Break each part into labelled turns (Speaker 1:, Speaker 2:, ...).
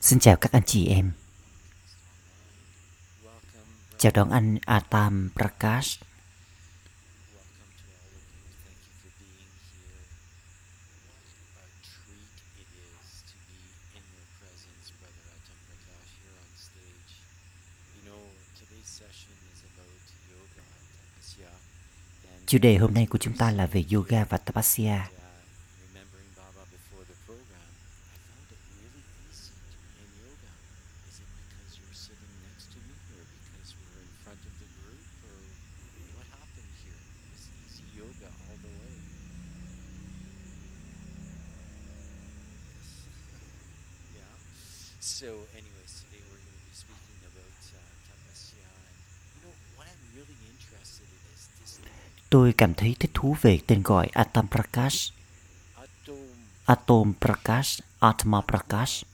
Speaker 1: Xin chào các anh chị em.
Speaker 2: welcome,
Speaker 1: Chào đón anh Atam Prakash.
Speaker 2: welcome to all of you. Thank you for being here. What a treat it is to be in your presence, Brother Atam Prakash, here on stage. You know, today's session is about yoga and tapasya. And
Speaker 1: Chủ đề hôm nay của chúng ta là về yoga và tapasya.
Speaker 2: uh, remembering Baba before the program, I found it really easy to be in yoga. Is it because you're sitting next to me, or because we're in front of the group, or what happened here? It was easy yoga all the way. yeah. So, anyways, today we're going to be speaking about uh, tapasya, and you know what I'm really interested in is this
Speaker 1: Tôi cảm thấy thích thú về tên gọi Atam Prakash,
Speaker 2: atom
Speaker 1: Prakash, Atma Prakash.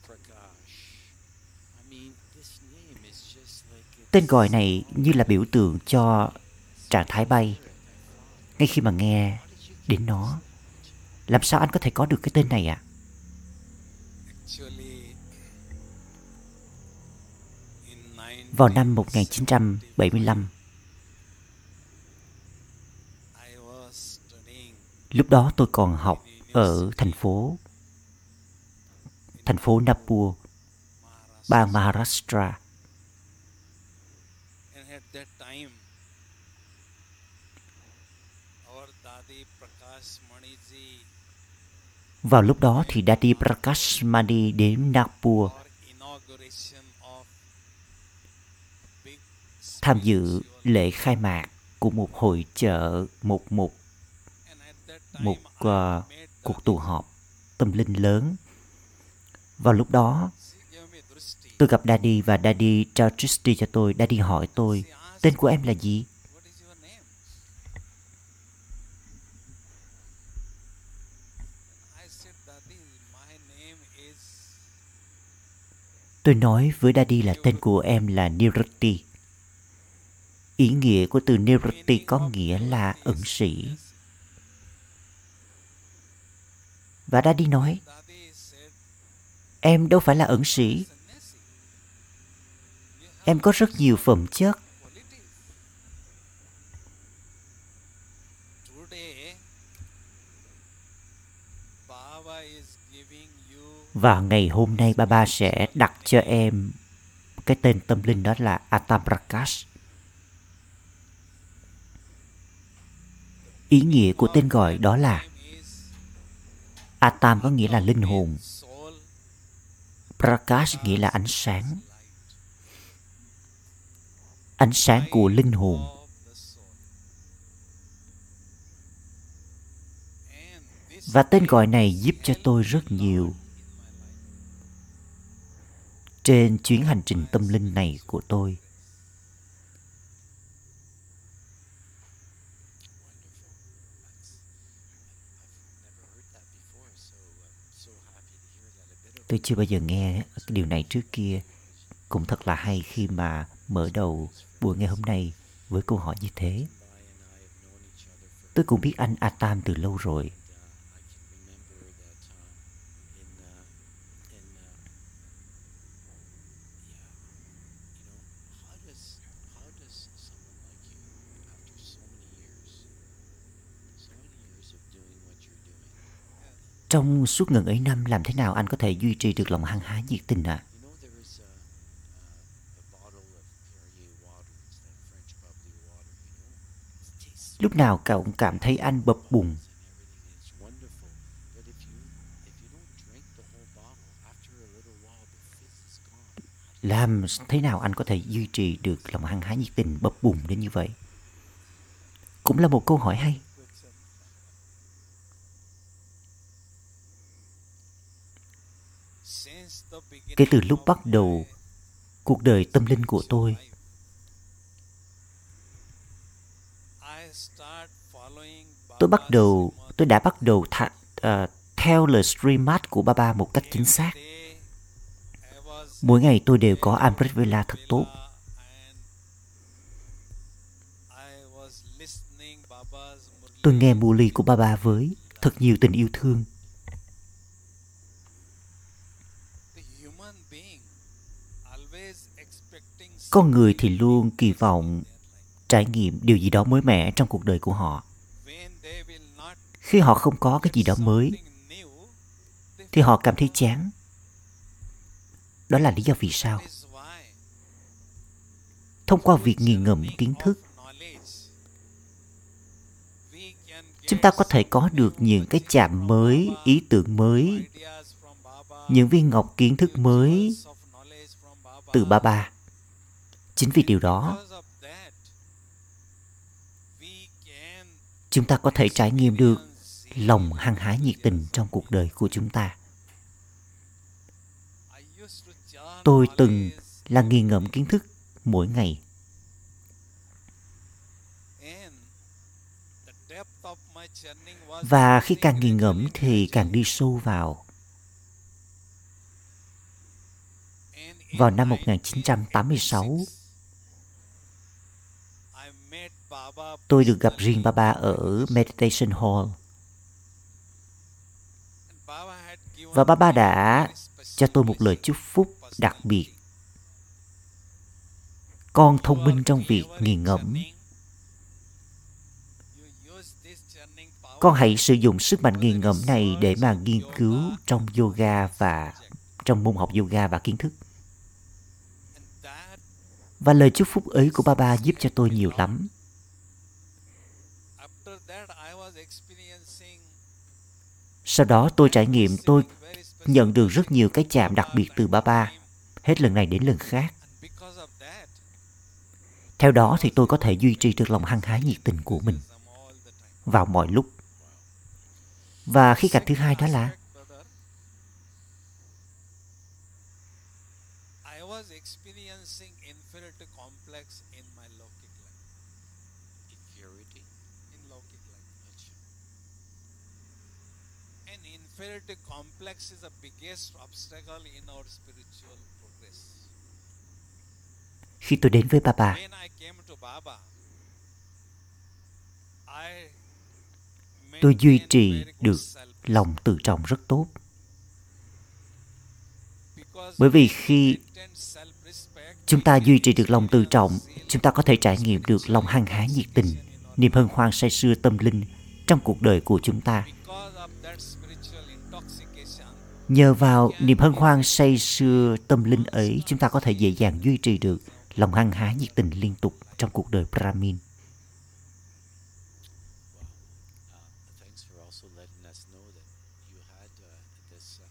Speaker 1: Tên gọi này như là biểu tượng cho trạng thái bay. Ngay khi mà nghe đến nó, làm sao anh có thể có được cái tên này ạ?
Speaker 3: À?
Speaker 1: Vào năm 1975,
Speaker 3: I was studying
Speaker 1: lúc đó tôi còn học ở thành phố thành phố
Speaker 3: Maharashtra,
Speaker 1: bang Maharashtra.
Speaker 3: Dadi
Speaker 1: Vào lúc đó thì Daddy Prakash Mani đến Nagpur tham dự lễ khai mạc của một hội chợ, một một
Speaker 3: and at that time,
Speaker 1: một
Speaker 3: uh,
Speaker 1: cuộc tụ họp tâm linh lớn. Vào lúc đó, tôi gặp Daddy và Daddy trao Tristy cho tôi. Daddy hỏi tôi, tên của em là gì? Tôi nói với Daddy là tên của em là Nirati. Ý nghĩa của từ Nirati có nghĩa là ẩn sĩ. Và Daddy nói, em đâu phải là ẩn sĩ, em có rất nhiều phẩm chất. Và ngày hôm nay Baba sẽ đặt cho em cái tên tâm linh đó là Atamprakash Ý nghĩa của tên gọi đó là Atam có nghĩa là linh hồn, Prakash nghĩa là ánh sáng, ánh sáng của linh hồn. Và tên gọi này giúp cho tôi rất nhiều trên chuyến hành trình tâm linh này của tôi.
Speaker 2: I've never heard that before, so I'm so happy to hear that a bit of
Speaker 1: Tôi chưa bao giờ nghe cái điều này trước kia. Cũng thật là hay khi mà mở đầu buổi ngày hôm nay với câu hỏi như thế. Tôi cũng biết anh Atam từ lâu rồi.
Speaker 2: uh, I can remember that um, in uh, in uh, yeah, you know, how does how does someone like you, after so many years, so many years of doing what you're doing,
Speaker 1: trong suốt ngần ấy năm, làm thế nào anh có thể duy trì được lòng hăng hái nhiệt tình ạ?
Speaker 2: À?
Speaker 1: Lúc nào cậu cũng cảm thấy anh bập bùng. Làm thế nào anh có thể duy trì được lòng hăng hái nhiệt tình bập bùng đến như vậy? Cũng là một câu hỏi hay. Kể từ lúc bắt đầu cuộc đời tâm linh của tôi, tôi bắt đầu, tôi đã bắt đầu tha, uh, theo lời streamat của Baba một cách chính xác. Mỗi ngày tôi đều có Amrit Vela thật tốt. Tôi
Speaker 3: nghe
Speaker 1: nghe ly của Baba với thật nhiều tình yêu thương.
Speaker 3: Con người thì luôn kỳ vọng trải nghiệm điều gì đó mới mẻ trong cuộc đời của họ. Khi họ không có cái gì đó mới, thì họ cảm thấy chán. Đó là lý do vì sao. Thông qua việc nghiền ngẫm kiến thức, chúng ta có thể có được những cái chạm mới, ý tưởng mới, những viên ngọc kiến thức mới
Speaker 1: Baba.
Speaker 3: từ ba ba chính vì điều đó. Chúng ta có thể trải nghiệm được lòng hăng hái nhiệt tình trong cuộc đời của chúng ta. Tôi từng là nghiền ngẫm kiến thức mỗi ngày. Và khi càng nghiền ngẫm thì càng đi sâu vào. Vào năm 1986,
Speaker 1: I met Baba
Speaker 3: tôi được gặp riêng Baba ở meditation hall. Và
Speaker 1: Baba
Speaker 3: đã cho tôi một lời chúc phúc đặc biệt. Con thông minh trong việc nghiền ngẫm. Con hãy sử dụng sức mạnh nghiền ngẫm này để mà nghiên cứu trong yoga và trong môn học yoga và kiến thức. Và lời chúc phúc ấy của Baba giúp cho tôi nhiều lắm
Speaker 1: after that I was experiencing
Speaker 3: sau đó tôi trải nghiệm, tôi nhận được rất nhiều cái chạm đặc biệt từ ba ba. Hết lần này đến lần khác. Theo đó thì tôi có thể duy trì được lòng hăng hái nhiệt tình của mình vào mọi lúc. Và khía cạnh thứ hai đó là
Speaker 1: Aspect, brother, I was experiencing inferiority complex in my Lokik life.
Speaker 2: Inferiority.
Speaker 1: In Lokik life.
Speaker 2: Achha.
Speaker 1: And inferiority complex is the biggest obstacle in our spiritual progress.
Speaker 3: khi tôi đến với ba ba
Speaker 1: When I came to Baba, I
Speaker 3: tôi duy trì được
Speaker 1: self-respect
Speaker 3: lòng tự trọng rất tốt.
Speaker 1: Because
Speaker 3: bởi vì khi chúng ta duy trì được lòng tự trọng chúng ta có thể trải nghiệm được lòng hăng hái nhiệt tình niềm hân hoan say sưa tâm linh trong cuộc đời của chúng ta nhờ vào niềm hân hoan say sưa tâm linh ấy, chúng ta có thể dễ dàng duy trì được lòng hăng hái nhiệt tình liên tục trong cuộc đời brahmin
Speaker 2: Uh, thanks for also letting us know that you had uh, this uh,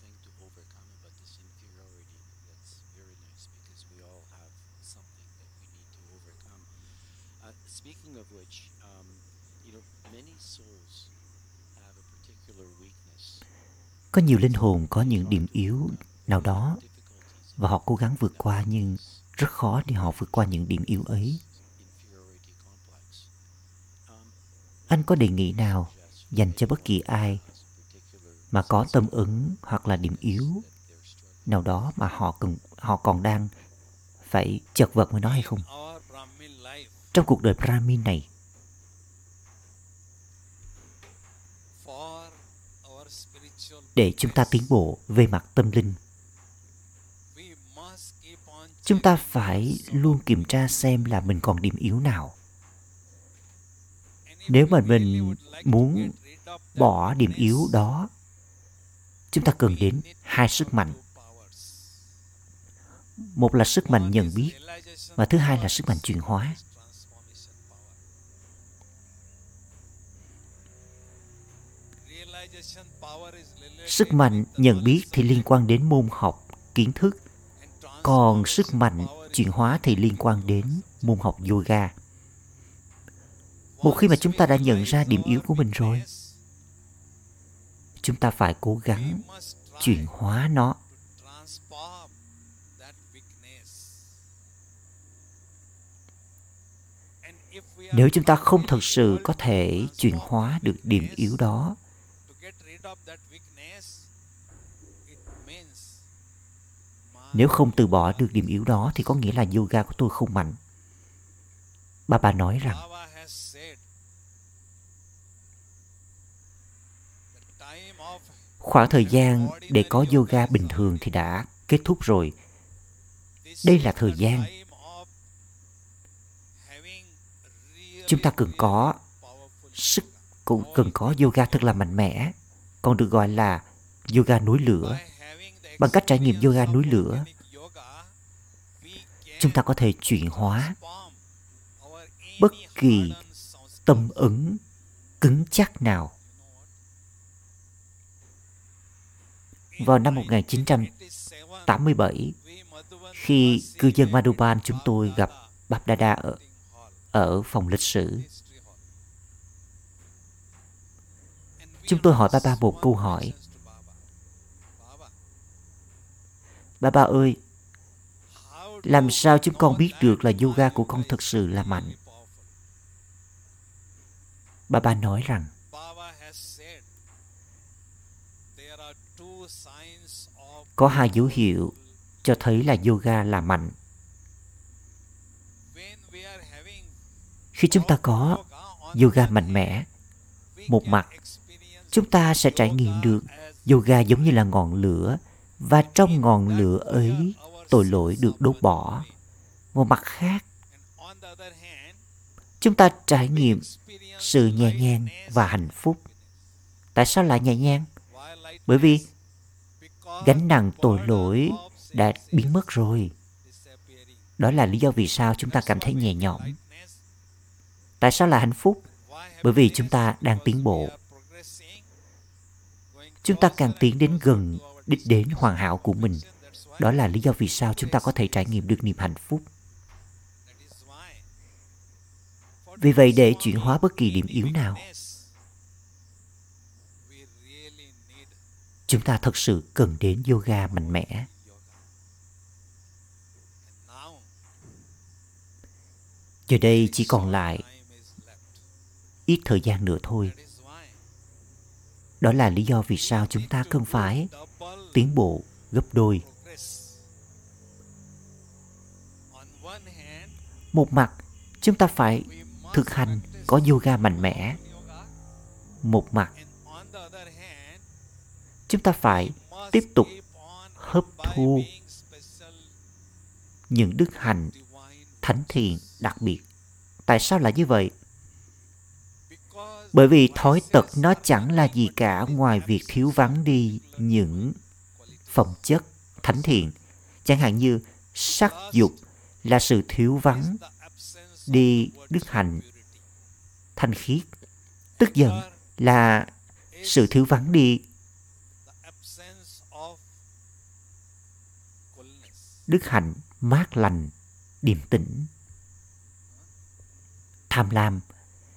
Speaker 2: thing to overcome about this inferiority. That's very nice because we all have something that we need to overcome. Uh, speaking of which, um, you know, many souls have a particular weakness
Speaker 3: có nhiều linh hồn có những điểm yếu nào đó và họ cố gắng vượt qua nhưng rất khó để họ vượt qua những điểm yếu ấy. Anh có đề nghị nào dành cho bất kỳ ai mà có tâm ứng hoặc là điểm yếu nào đó mà họ cần, họ còn đang phải chật vật với nó hay không? Trong cuộc đời brahmin này
Speaker 1: for our spiritual
Speaker 3: để chúng ta tiến bộ về mặt tâm linh. Chúng ta phải luôn kiểm tra xem là mình còn điểm yếu nào. Nếu mà mình muốn bỏ điểm yếu đó, chúng ta cần đến hai sức mạnh. Một là sức mạnh nhận biết và thứ hai là sức mạnh chuyển hóa. Sức mạnh nhận biết thì liên quan đến môn học, kiến thức. Còn sức mạnh chuyển hóa thì liên quan đến môn học yoga. Một khi mà chúng ta đã nhận ra điểm yếu của mình rồi, chúng ta phải cố gắng chuyển hóa nó. Nếu chúng ta không
Speaker 1: thực
Speaker 3: sự có thể chuyển hóa được điểm yếu đó
Speaker 1: to get rid of that weakness, it means my
Speaker 3: nếu không từ bỏ được điểm yếu đó thì có nghĩa là yoga của tôi không mạnh. Bà bà nói rằng khoảng thời gian để có yoga bình thường thì đã kết thúc rồi. đây là thời gian chúng ta cần có sức cũng cần có yoga thật là mạnh mẽ. Còn được gọi là yoga núi lửa bằng cách trải nghiệm yoga núi lửa chúng ta có thể chuyển hóa bất kỳ tâm ứng cứng chắc nào. Vào năm 1987, khi cư dân Madhuban chúng tôi gặp Bap Dada ở, ở phòng lịch sử. Chúng tôi hỏi Baba một câu hỏi. Baba ơi, làm sao chúng con biết được là yoga của con thực sự là mạnh? Baba nói rằng có hai dấu hiệu cho thấy là yoga là mạnh. Khi chúng ta có yoga mạnh mẽ, một mặt chúng ta sẽ trải nghiệm được yoga giống như là ngọn lửa và trong ngọn lửa ấy tội lỗi được đốt bỏ. Một mặt khác, chúng ta trải nghiệm sự nhẹ nhàng và hạnh phúc. Tại sao lại nhẹ nhàng? Bởi vì gánh nặng tội lỗi đã biến mất rồi. Đó là lý do vì sao chúng ta cảm thấy nhẹ nhõm. Tại sao là hạnh phúc? Bởi vì chúng ta đang tiến bộ. Chúng ta càng tiến đến gần đích đến hoàn hảo của mình. Đó là lý do vì sao chúng ta có thể trải nghiệm được niềm hạnh phúc. Vì vậy để chuyển hóa bất kỳ điểm yếu nào, chúng ta thật sự cần đến yoga mạnh mẽ. Giờ đây chỉ còn lại ít thời gian nữa thôi. Đó là lý do vì sao chúng ta cần phải tiến bộ gấp đôi. Một mặt, chúng ta phải thực hành có yoga mạnh mẽ. Một mặt chúng ta phải tiếp tục hấp thu những đức hạnh thánh thiện đặc biệt. Tại sao lại như vậy? Bởi vì thói tật nó chẳng là gì cả. Ngoài việc thiếu vắng đi những phẩm chất, thánh thiện. Chẳng hạn như sắc dục là sự thiếu vắng, đi đức hạnh, thanh khiết. Tức giận là sự thiếu vắng đi. Đức hạnh mát lành, điềm tĩnh. Tham lam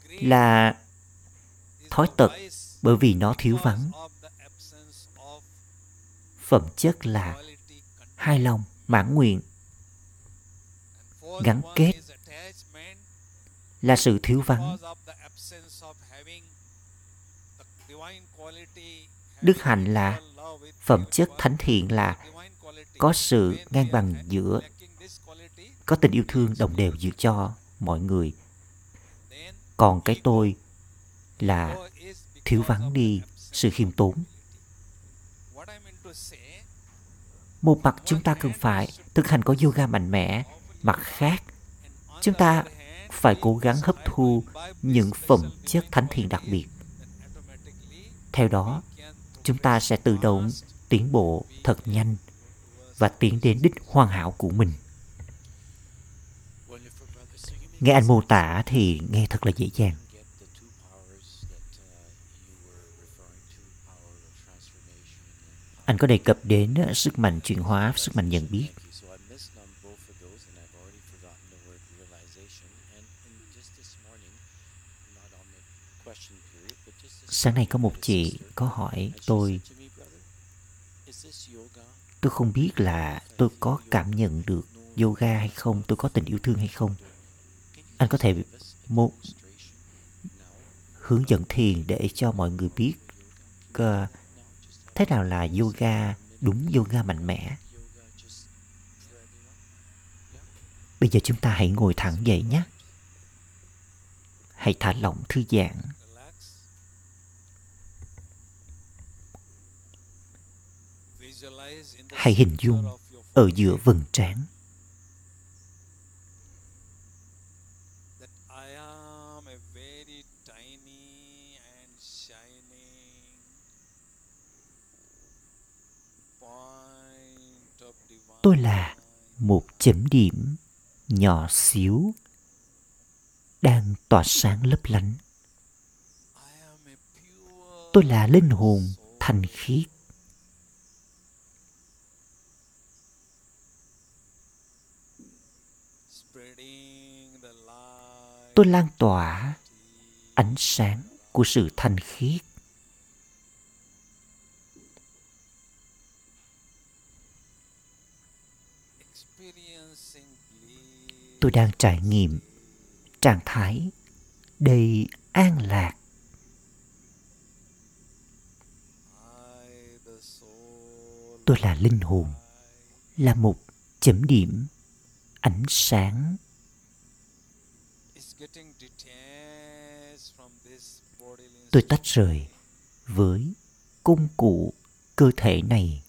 Speaker 3: là thói tật bởi vì nó thiếu vắng phẩm chất là hai lòng, mãn nguyện, gắn kết là sự thiếu vắng. Đức hạnh là phẩm chất thánh thiện, là có sự ngang bằng giữa, có tình yêu thương đồng đều giữa cho mọi người. Còn cái tôi là thiếu vắng đi, sự khiêm tốn một mặt chúng ta cần phải thực hành có yoga mạnh mẽ mặt khác chúng ta phải cố gắng hấp thu những phẩm chất thánh thiện đặc biệt. Theo đó, chúng ta sẽ tự động tiến bộ thật nhanh và tiến đến đích hoàn hảo của mình. Nghe anh mô tả thì nghe thật là dễ dàng. Anh có đề cập đến ờ, sức mạnh chuyển hóa, sức mạnh nhận biết. Sáng nay có một chị có hỏi tôi Tôi không biết là tôi có cảm nhận được yoga hay không Tôi có tình yêu thương hay không Anh có thể một hướng dẫn thiền để cho mọi người biết uh, thế nào là yoga? Đúng yoga mạnh mẽ. Bây giờ chúng ta hãy ngồi thẳng dậy nhé. Hãy thả lỏng thư giãn. Hãy hình dung ở giữa vầng trán. Tôi là một chấm điểm nhỏ xíu đang tỏa sáng lấp lánh. Tôi là linh hồn thành khiết. Tôi lan tỏa ánh sáng của sự thanh khiết. Tôi đang trải nghiệm. Trạng thái đầy an lạc. Tôi là linh hồn, là một chấm điểm ánh sáng. Tôi tách rời với công cụ cơ thể này.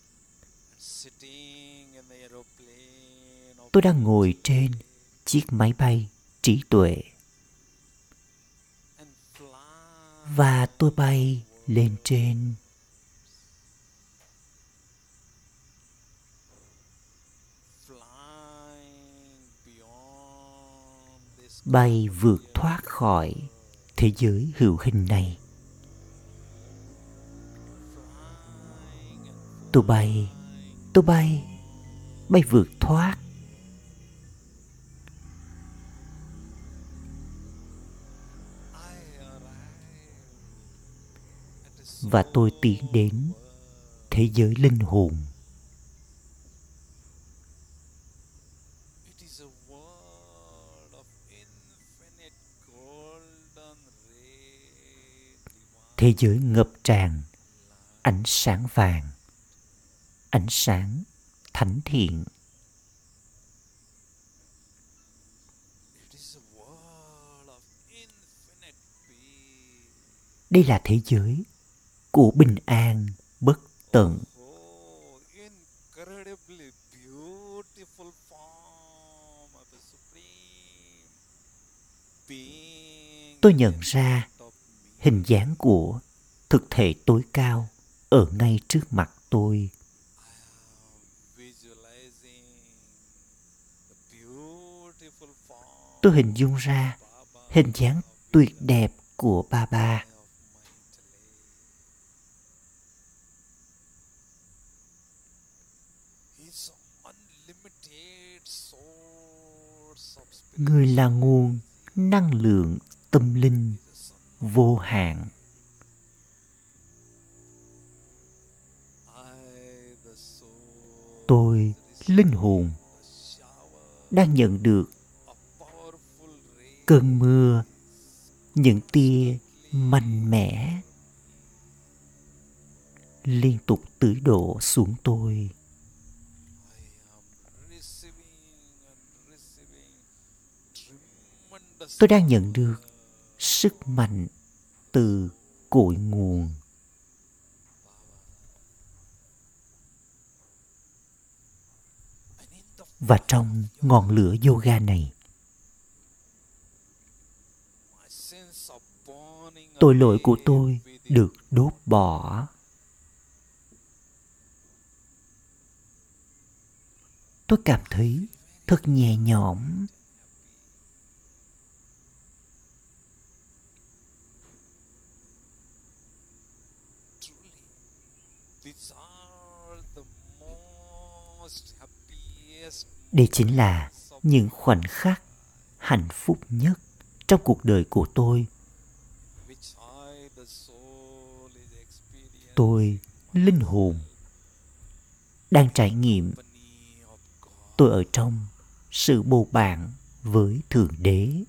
Speaker 3: Tôi đang ngồi trên chiếc máy bay trí tuệ. Và tôi bay lên trên. Bay vượt thoát khỏi thế giới hữu hình này. Tôi bay tôi bay bay vượt thoát và tôi tiến đến thế giới linh hồn. Thế giới ngập tràn ánh sáng vàng ánh sáng thánh thiện. Đây là thế giới của bình an, bất tận. Tôi nhận ra hình dáng của thực thể tối cao ở ngay trước mặt tôi. Tôi hình dung ra hình dáng tuyệt đẹp của ba ba. Người là nguồn năng lượng tâm linh vô hạn. Tôi, linh hồn, đang nhận được cơn mưa, những tia mạnh mẽ liên tục tưới đổ xuống tôi. Tôi đang nhận được sức mạnh từ cội nguồn. Và trong ngọn lửa yoga này tội lỗi của tôi được đốt bỏ. Tôi cảm thấy thật nhẹ nhõm. Đây chính là những khoảnh khắc hạnh phúc nhất trong cuộc đời của tôi. Tôi linh hồn đang trải nghiệm tôi ở trong sự bầu bạn với thượng đế.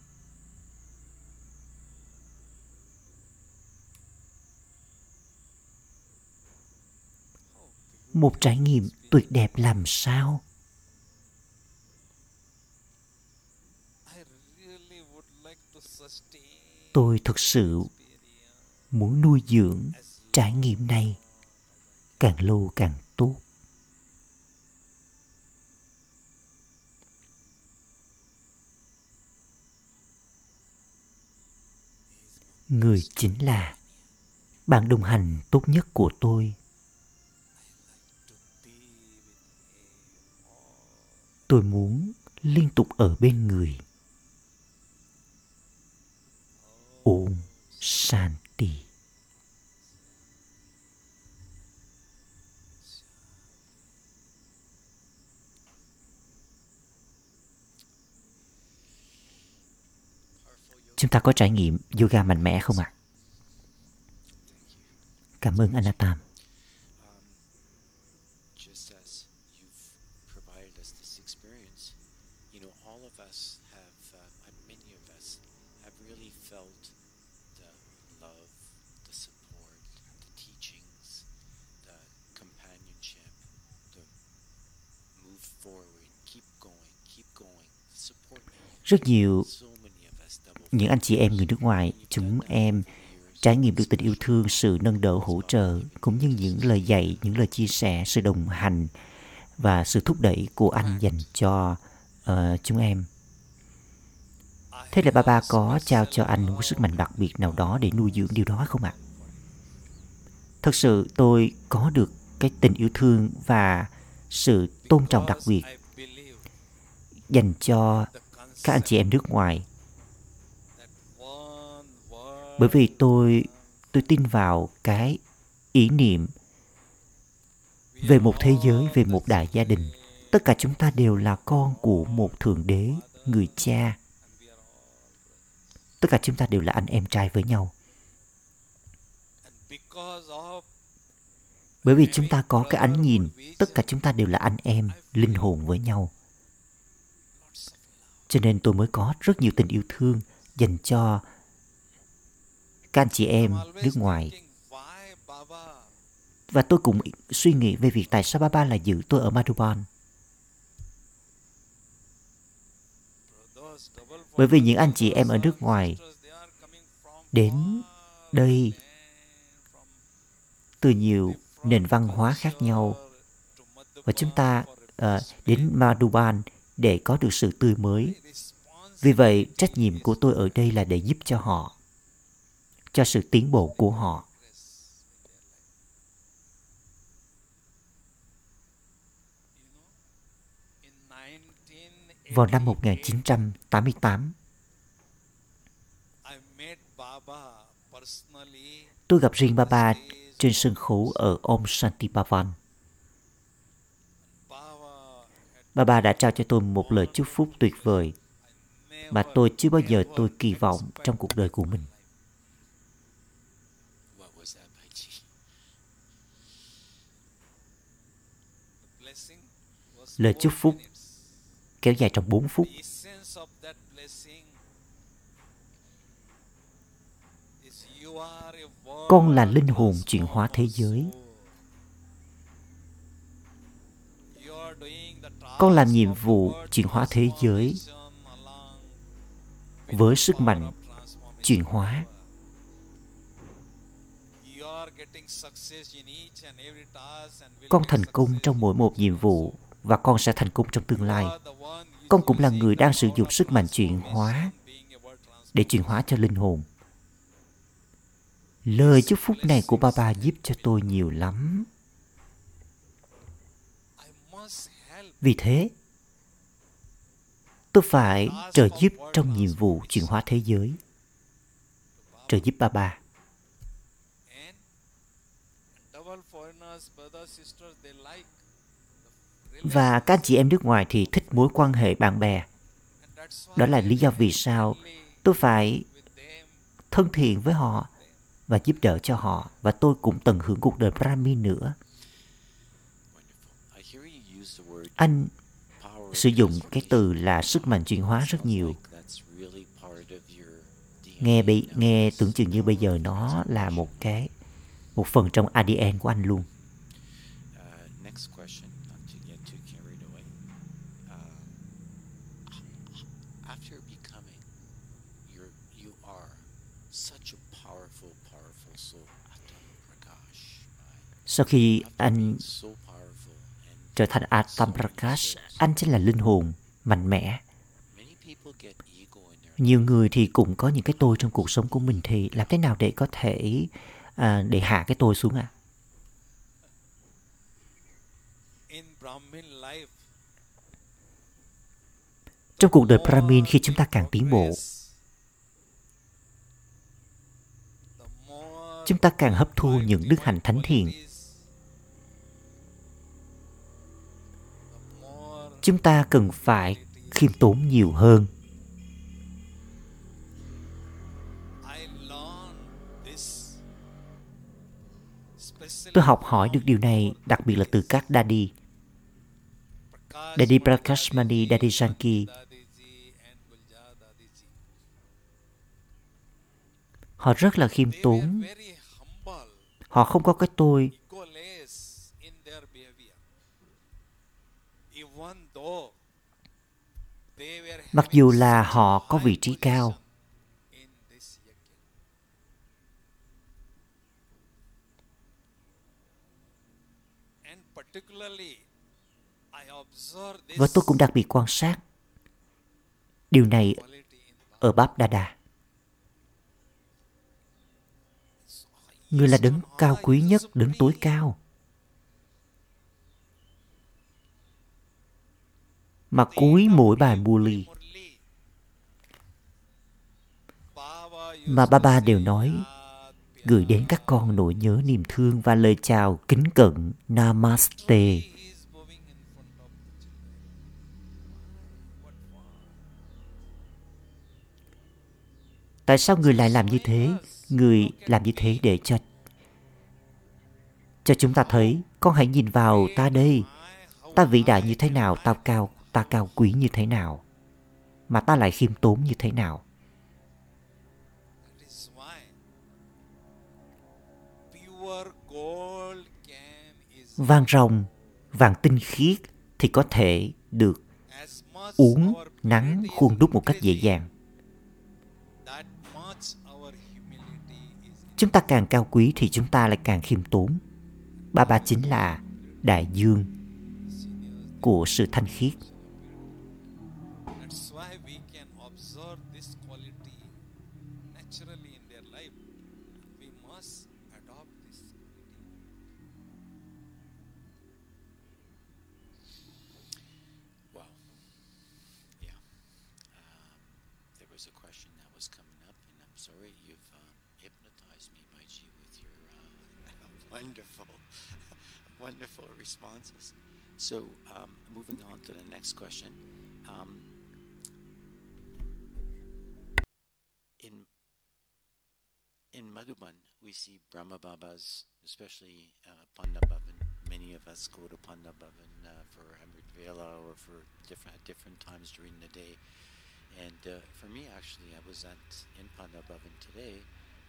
Speaker 3: Một trải nghiệm tuyệt đẹp làm sao
Speaker 1: I really would like to sustain
Speaker 3: tôi thực sự muốn nuôi dưỡng trải nghiệm này càng lâu càng tốt. Người chính là bạn đồng hành tốt nhất của tôi. Tôi muốn liên tục ở bên người. Ôm shanti chúng ta có trải nghiệm yoga mạnh mẽ không ạ? Cảm ơn anatam
Speaker 2: Um, just as you've provided us this experience, you know, all of us have, uh, uh, many of us have really felt the love, the support, the teachings, the companionship, the move forward, keep going, keep going, the support
Speaker 3: rất nhiều những anh chị em người nước ngoài chúng em trải nghiệm được tình yêu thương sự nâng đỡ hỗ trợ cũng như những lời dạy những lời chia sẻ sự đồng hành và sự thúc đẩy của anh dành cho uh, chúng em. Thế là ba ba có trao cho anh một sức mạnh đặc biệt nào đó để nuôi dưỡng điều đó không ạ? Thật sự tôi có được cái tình yêu thương và sự tôn trọng đặc biệt dành cho các anh chị em nước ngoài. Bởi vì tôi tôi tin vào cái ý niệm về một thế giới, về một đại gia đình. Tất cả chúng ta đều là con của một thượng đế, người cha. Tất cả chúng ta đều là anh em trai với nhau. Bởi vì chúng ta có cái ánh nhìn, tất cả chúng ta đều là anh em, linh hồn với nhau cho nên tôi mới có rất nhiều tình yêu thương dành cho các anh chị em nước ngoài. Và tôi cũng suy nghĩ về việc tại sao Baba lại giữ tôi ở Madhuban. Bởi vì những anh chị em ở nước ngoài đến đây từ nhiều nền văn hóa khác nhau. Và chúng ta
Speaker 1: uh,
Speaker 3: đến Madhuban để có được sự tươi mới. Vì vậy, trách nhiệm của tôi ở đây là để giúp cho họ, cho sự tiến bộ của họ. Vào năm 1988, tôi gặp riêng Baba trên sân khấu ở Om Shanti Bhavan. Bà bà đã trao cho tôi một lời chúc phúc tuyệt vời mà tôi chưa bao giờ tôi kỳ vọng trong cuộc đời của mình. Lời chúc phúc kéo dài trong 4 phút. Con là linh hồn chuyển hóa thế giới.
Speaker 1: You are doing the
Speaker 3: con làm nhiệm vụ chuyển hóa thế giới với sức mạnh chuyển hóa. Con thành công trong mỗi một nhiệm vụ và con sẽ thành công trong tương lai. Con cũng là người đang sử dụng sức mạnh chuyển hóa để chuyển hóa cho linh hồn. Lời chúc phúc này của ba ba giúp cho tôi nhiều lắm. Vì thế, tôi phải trợ giúp trong nhiệm vụ chuyển hóa thế giới. Trợ giúp ba ba. Và các chị em nước ngoài thì thích mối quan hệ bạn bè. Đó là lý do vì sao tôi phải thân thiện với họ và giúp đỡ cho họ và tôi cũng tận hưởng cuộc đời Brahmin nữa.
Speaker 2: Wonderful. I hear you use the word
Speaker 3: anh sử dụng cái từ là sức mạnh chuyển hóa rất nhiều. Nghe bị, nghe tưởng chừng như bây giờ nó là một cái, một phần trong ADN của anh luôn. Sau khi anh
Speaker 2: being so powerful and
Speaker 3: trở thành Atam Prakash, anh chính là linh hồn mạnh mẽ. Nhiều người thì cũng có những cái tôi trong cuộc sống của mình thì làm thế nào để có thể à, để hạ cái tôi xuống ạ? À? Trong cuộc đời Brahmin khi chúng ta càng tiến bộ, chúng ta càng hấp thu những đức hạnh thánh thiện. Chúng ta cần phải khiêm tốn nhiều hơn. Tôi học hỏi được điều này đặc biệt là từ các Daddy. Daddy Prakashmani, Daddy Janki. Họ rất là khiêm tốn. Họ không có cái tôi. Mặc dù là họ có vị trí cao, Và tôi cũng đặc biệt quan sát điều này ở Báp Đa Đà. Người là đấng cao quý nhất, đấng tối cao. Mà cuối mỗi bài Muli mà ba ba đều nói, gửi đến các con nỗi nhớ niềm thương và lời chào kính cận Namaste. Tại sao người lại làm như thế? Người làm như thế để cho cho chúng ta thấy con hãy nhìn vào ta đây ta vĩ đại như thế nào ta cao ta cao quý như thế nào, mà ta lại khiêm tốn như thế nào? Vàng rồng, vàng tinh khiết thì có thể được uống nắng khuôn đúc một cách dễ dàng. Chúng ta càng cao quý thì chúng ta lại càng khiêm tốn. Ba ba chính là đại dương của sự thanh khiết.
Speaker 2: So, um, moving on to the next question. Um, in in Madhuban, we see Brahma Babas, especially uh. Many of us go to Pandabhavan uh, for Amrit Vela or for different at different times during the day. And uh, for me, actually, I was at in Pandabhavan today,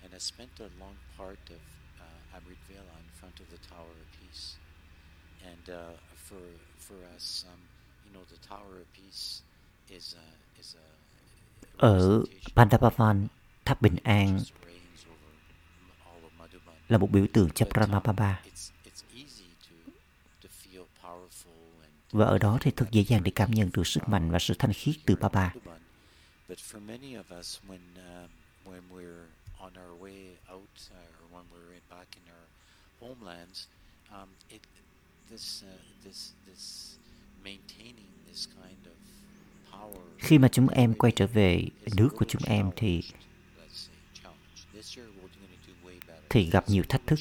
Speaker 2: and I spent a long part of uh, Amrit Vela in front of the Tower of Peace. And uh, for for us, um, you know, the Tower of Peace is a is a
Speaker 3: ở Pandapavan, tháp bình an là một biểu tượng cho Brahmababa. Và ở đó thì thật dễ dàng để cảm nhận được sức mạnh và sự thanh khiết từ Baba.
Speaker 2: But for many of us, when uh, when we're on our way out uh, or when we're back in our homelands, um, it,
Speaker 3: Khi mà chúng em quay trở về nước của chúng em thì thì gặp nhiều thách thức.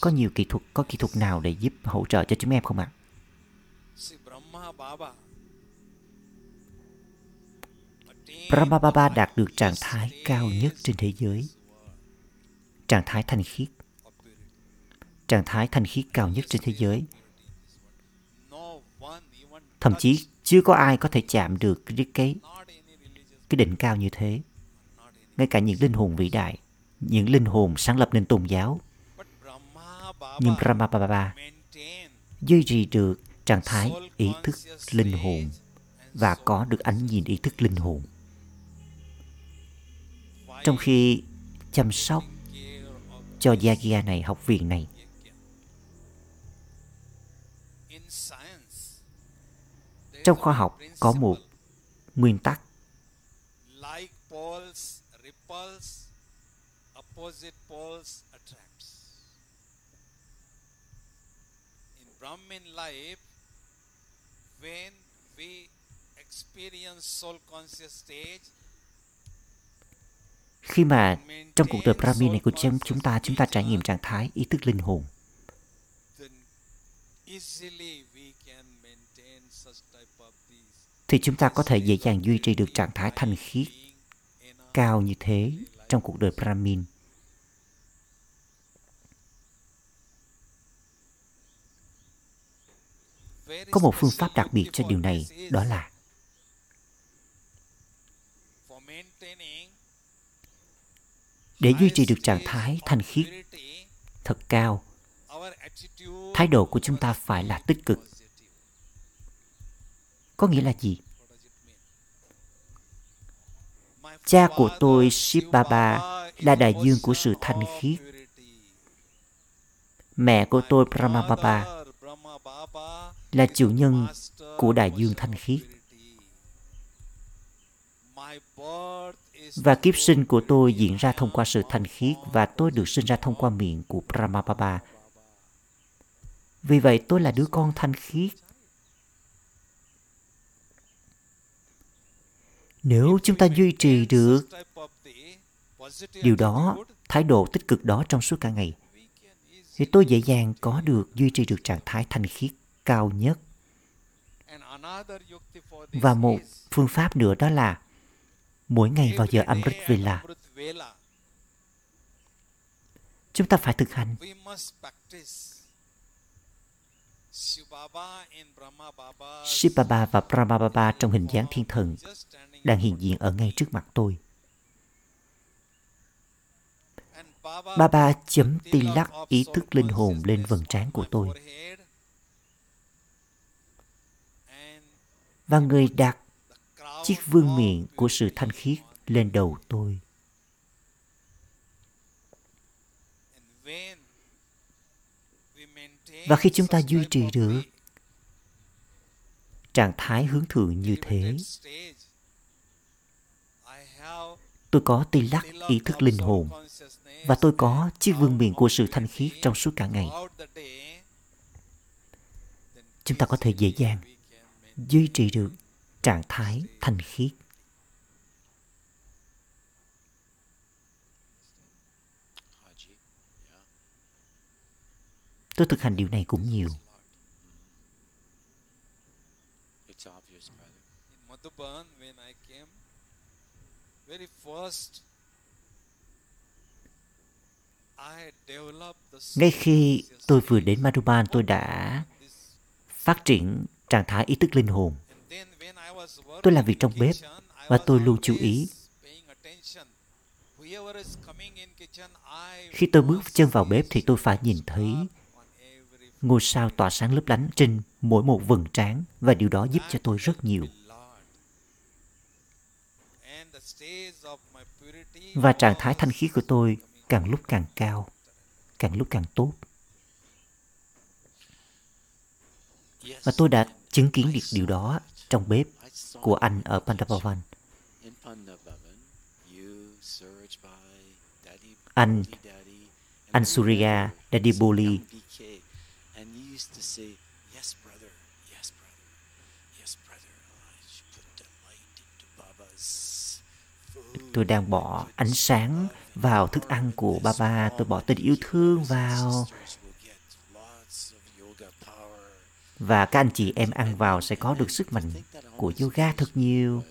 Speaker 3: Có nhiều kỹ thuật, có kỹ thuật nào để giúp hỗ trợ cho chúng em không ạ? Brahma Baba đạt được trạng thái cao nhất trên thế giới. Trạng thái thanh khiết. Trạng thái thanh khiết cao nhất trên thế giới. Thậm chí chưa có ai có thể chạm được cái, cái, cái đỉnh cao như thế. Ngay cả những linh hồn vĩ đại, những linh hồn sáng lập nên tôn giáo. Nhưng Brahma Baba duy trì được trạng thái ý thức linh hồn và có được ánh nhìn ý thức linh hồn. Trong khi chăm sóc cho Yagya này, học viện này, trong khoa học có một nguyên tắc.
Speaker 1: Brahmin life, when we experience soul conscious stage,
Speaker 3: khi mà trong cuộc đời Brahmi này của chúng chúng ta chúng ta trải nghiệm trạng thái ý thức linh hồn thì chúng ta có thể dễ dàng duy trì được trạng thái thanh khiết cao như thế trong cuộc đời Brahmin. Có một phương pháp đặc biệt cho điều này, đó là
Speaker 1: for maintaining
Speaker 3: để duy trì được trạng thái thanh khiết thật cao, thái độ của chúng ta phải là tích cực. Có nghĩa là gì? Cha của tôi, ship Baba, là đại dương của sự thanh khiết. Mẹ của tôi Brahma Baba là chủ nhân của đại dương thanh khiết. Và kiếp sinh của tôi diễn ra thông qua sự thanh khiết và tôi được sinh ra thông qua miệng của Brahma Baba. Vì vậy tôi là đứa con thanh khiết. Nếu chúng ta duy trì được điều đó, thái độ tích cực đó trong suốt cả ngày, thì tôi dễ dàng có được duy trì được trạng thái thanh khiết cao nhất. Và một phương pháp nữa đó là mỗi ngày vào giờ Amrit Vela, chúng ta phải thực hành Shiv Baba và Brahma Baba trong hình dáng thiên thần đang hiện diện ở ngay trước mặt tôi. Baba chấm tilak ý thức linh hồn lên vầng trán của tôi. Và người đặt chiếc vương miện của sự thanh khiết lên đầu tôi. Và khi chúng ta duy trì được trạng thái hướng thượng như thế, tôi có tilak ý thức linh hồn và tôi có chiếc vương miện của sự thanh khiết trong suốt cả ngày. Chúng ta có thể dễ dàng duy trì được trạng thái thanh khiết. Tôi thực hành điều này cũng nhiều. Ngay khi tôi vừa đến Madhuban, tôi đã phát triển trạng thái ý thức linh hồn. Tôi làm việc trong bếp và tôi luôn chú ý. Khi tôi bước chân vào bếp thì tôi phải nhìn thấy ngôi sao tỏa sáng lấp lánh trên mỗi một vầng trán và điều đó giúp cho tôi rất nhiều. Và trạng thái thanh khí của tôi càng lúc càng cao, càng lúc càng tốt. Và tôi đã chứng kiến được điều đó trong bếp của anh ở Pandapavan. Anh, anh Surya Daddy
Speaker 2: Bully
Speaker 3: tôi đang bỏ ánh sáng vào thức ăn của Baba, tôi bỏ tình yêu thương vào
Speaker 2: Sisters will get lots of yoga power.
Speaker 3: Và các anh chị em ăn vào sẽ có được sức mạnh của yoga thật nhiều.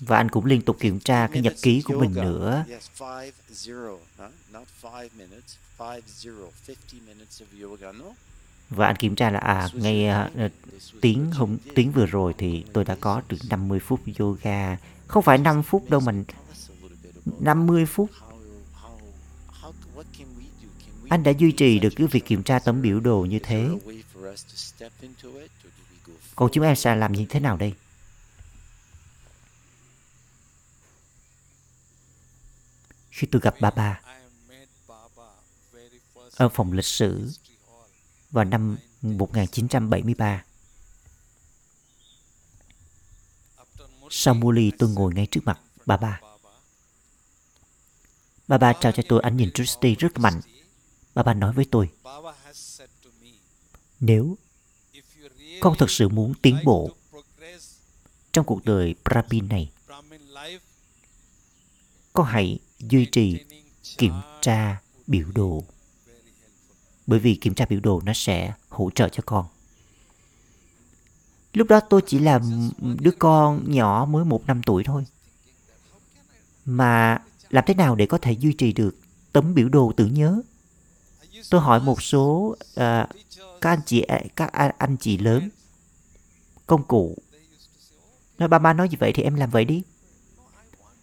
Speaker 3: Và anh cũng liên tục kiểm tra cái nhật ký của mình nữa. Và anh kiểm tra là à ngay
Speaker 2: uh,
Speaker 3: tiếng hôm tiếng vừa rồi thì tôi đã có được 50 phút yoga. Không phải 5 phút đâu
Speaker 2: mình
Speaker 3: 50 phút. Anh đã duy trì được cái việc kiểm tra tấm biểu đồ như thế. Còn chúng em sẽ làm như thế nào đây? Khi tôi gặp
Speaker 1: bà bà
Speaker 3: ở phòng lịch sử vào năm 1973, Sau Muli tôi ngồi ngay trước mặt bà ba. Bà ba trao cho tôi ánh nhìn Trusty rất mạnh. Bà ba nói với tôi, nếu con thật sự muốn tiến bộ trong cuộc đời Brahmin này, con hãy duy trì kiểm tra biểu đồ. Bởi vì kiểm tra biểu đồ nó sẽ hỗ trợ cho con. Lúc đó tôi chỉ là đứa con nhỏ mới một năm tuổi thôi. Mà làm thế nào để có thể duy trì được tấm biểu đồ tưởng nhớ? Tôi hỏi một số uh, các anh chị các anh, anh chị lớn công cụ nói ba ba nói như vậy thì em làm vậy đi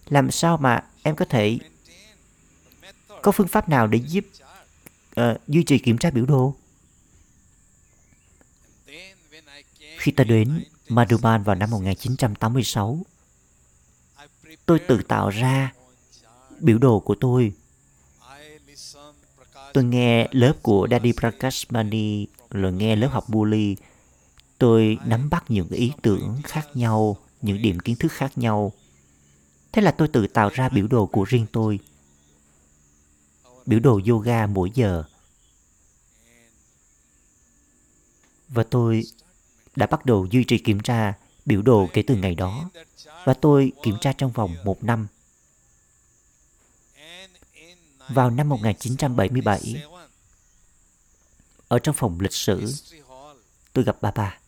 Speaker 3: làm sao mà em có thể có phương pháp nào để giúp uh, duy trì kiểm tra biểu đồ. Khi ta đến Madhuban vào năm 1986 tôi tự tạo ra biểu đồ của tôi. Tôi nghe lớp của Daddy Prakashmani rồi nghe lớp học Bully. tôi nắm bắt những ý tưởng khác nhau những điểm kiến thức khác nhau. Thế là tôi tự tạo ra biểu đồ của riêng tôi biểu đồ yoga mỗi giờ và tôi đã bắt đầu duy trì kiểm tra biểu đồ kể từ ngày đó và tôi kiểm tra trong vòng một năm. Vào năm 1977, ở trong phòng lịch sử, tôi gặp bà bà.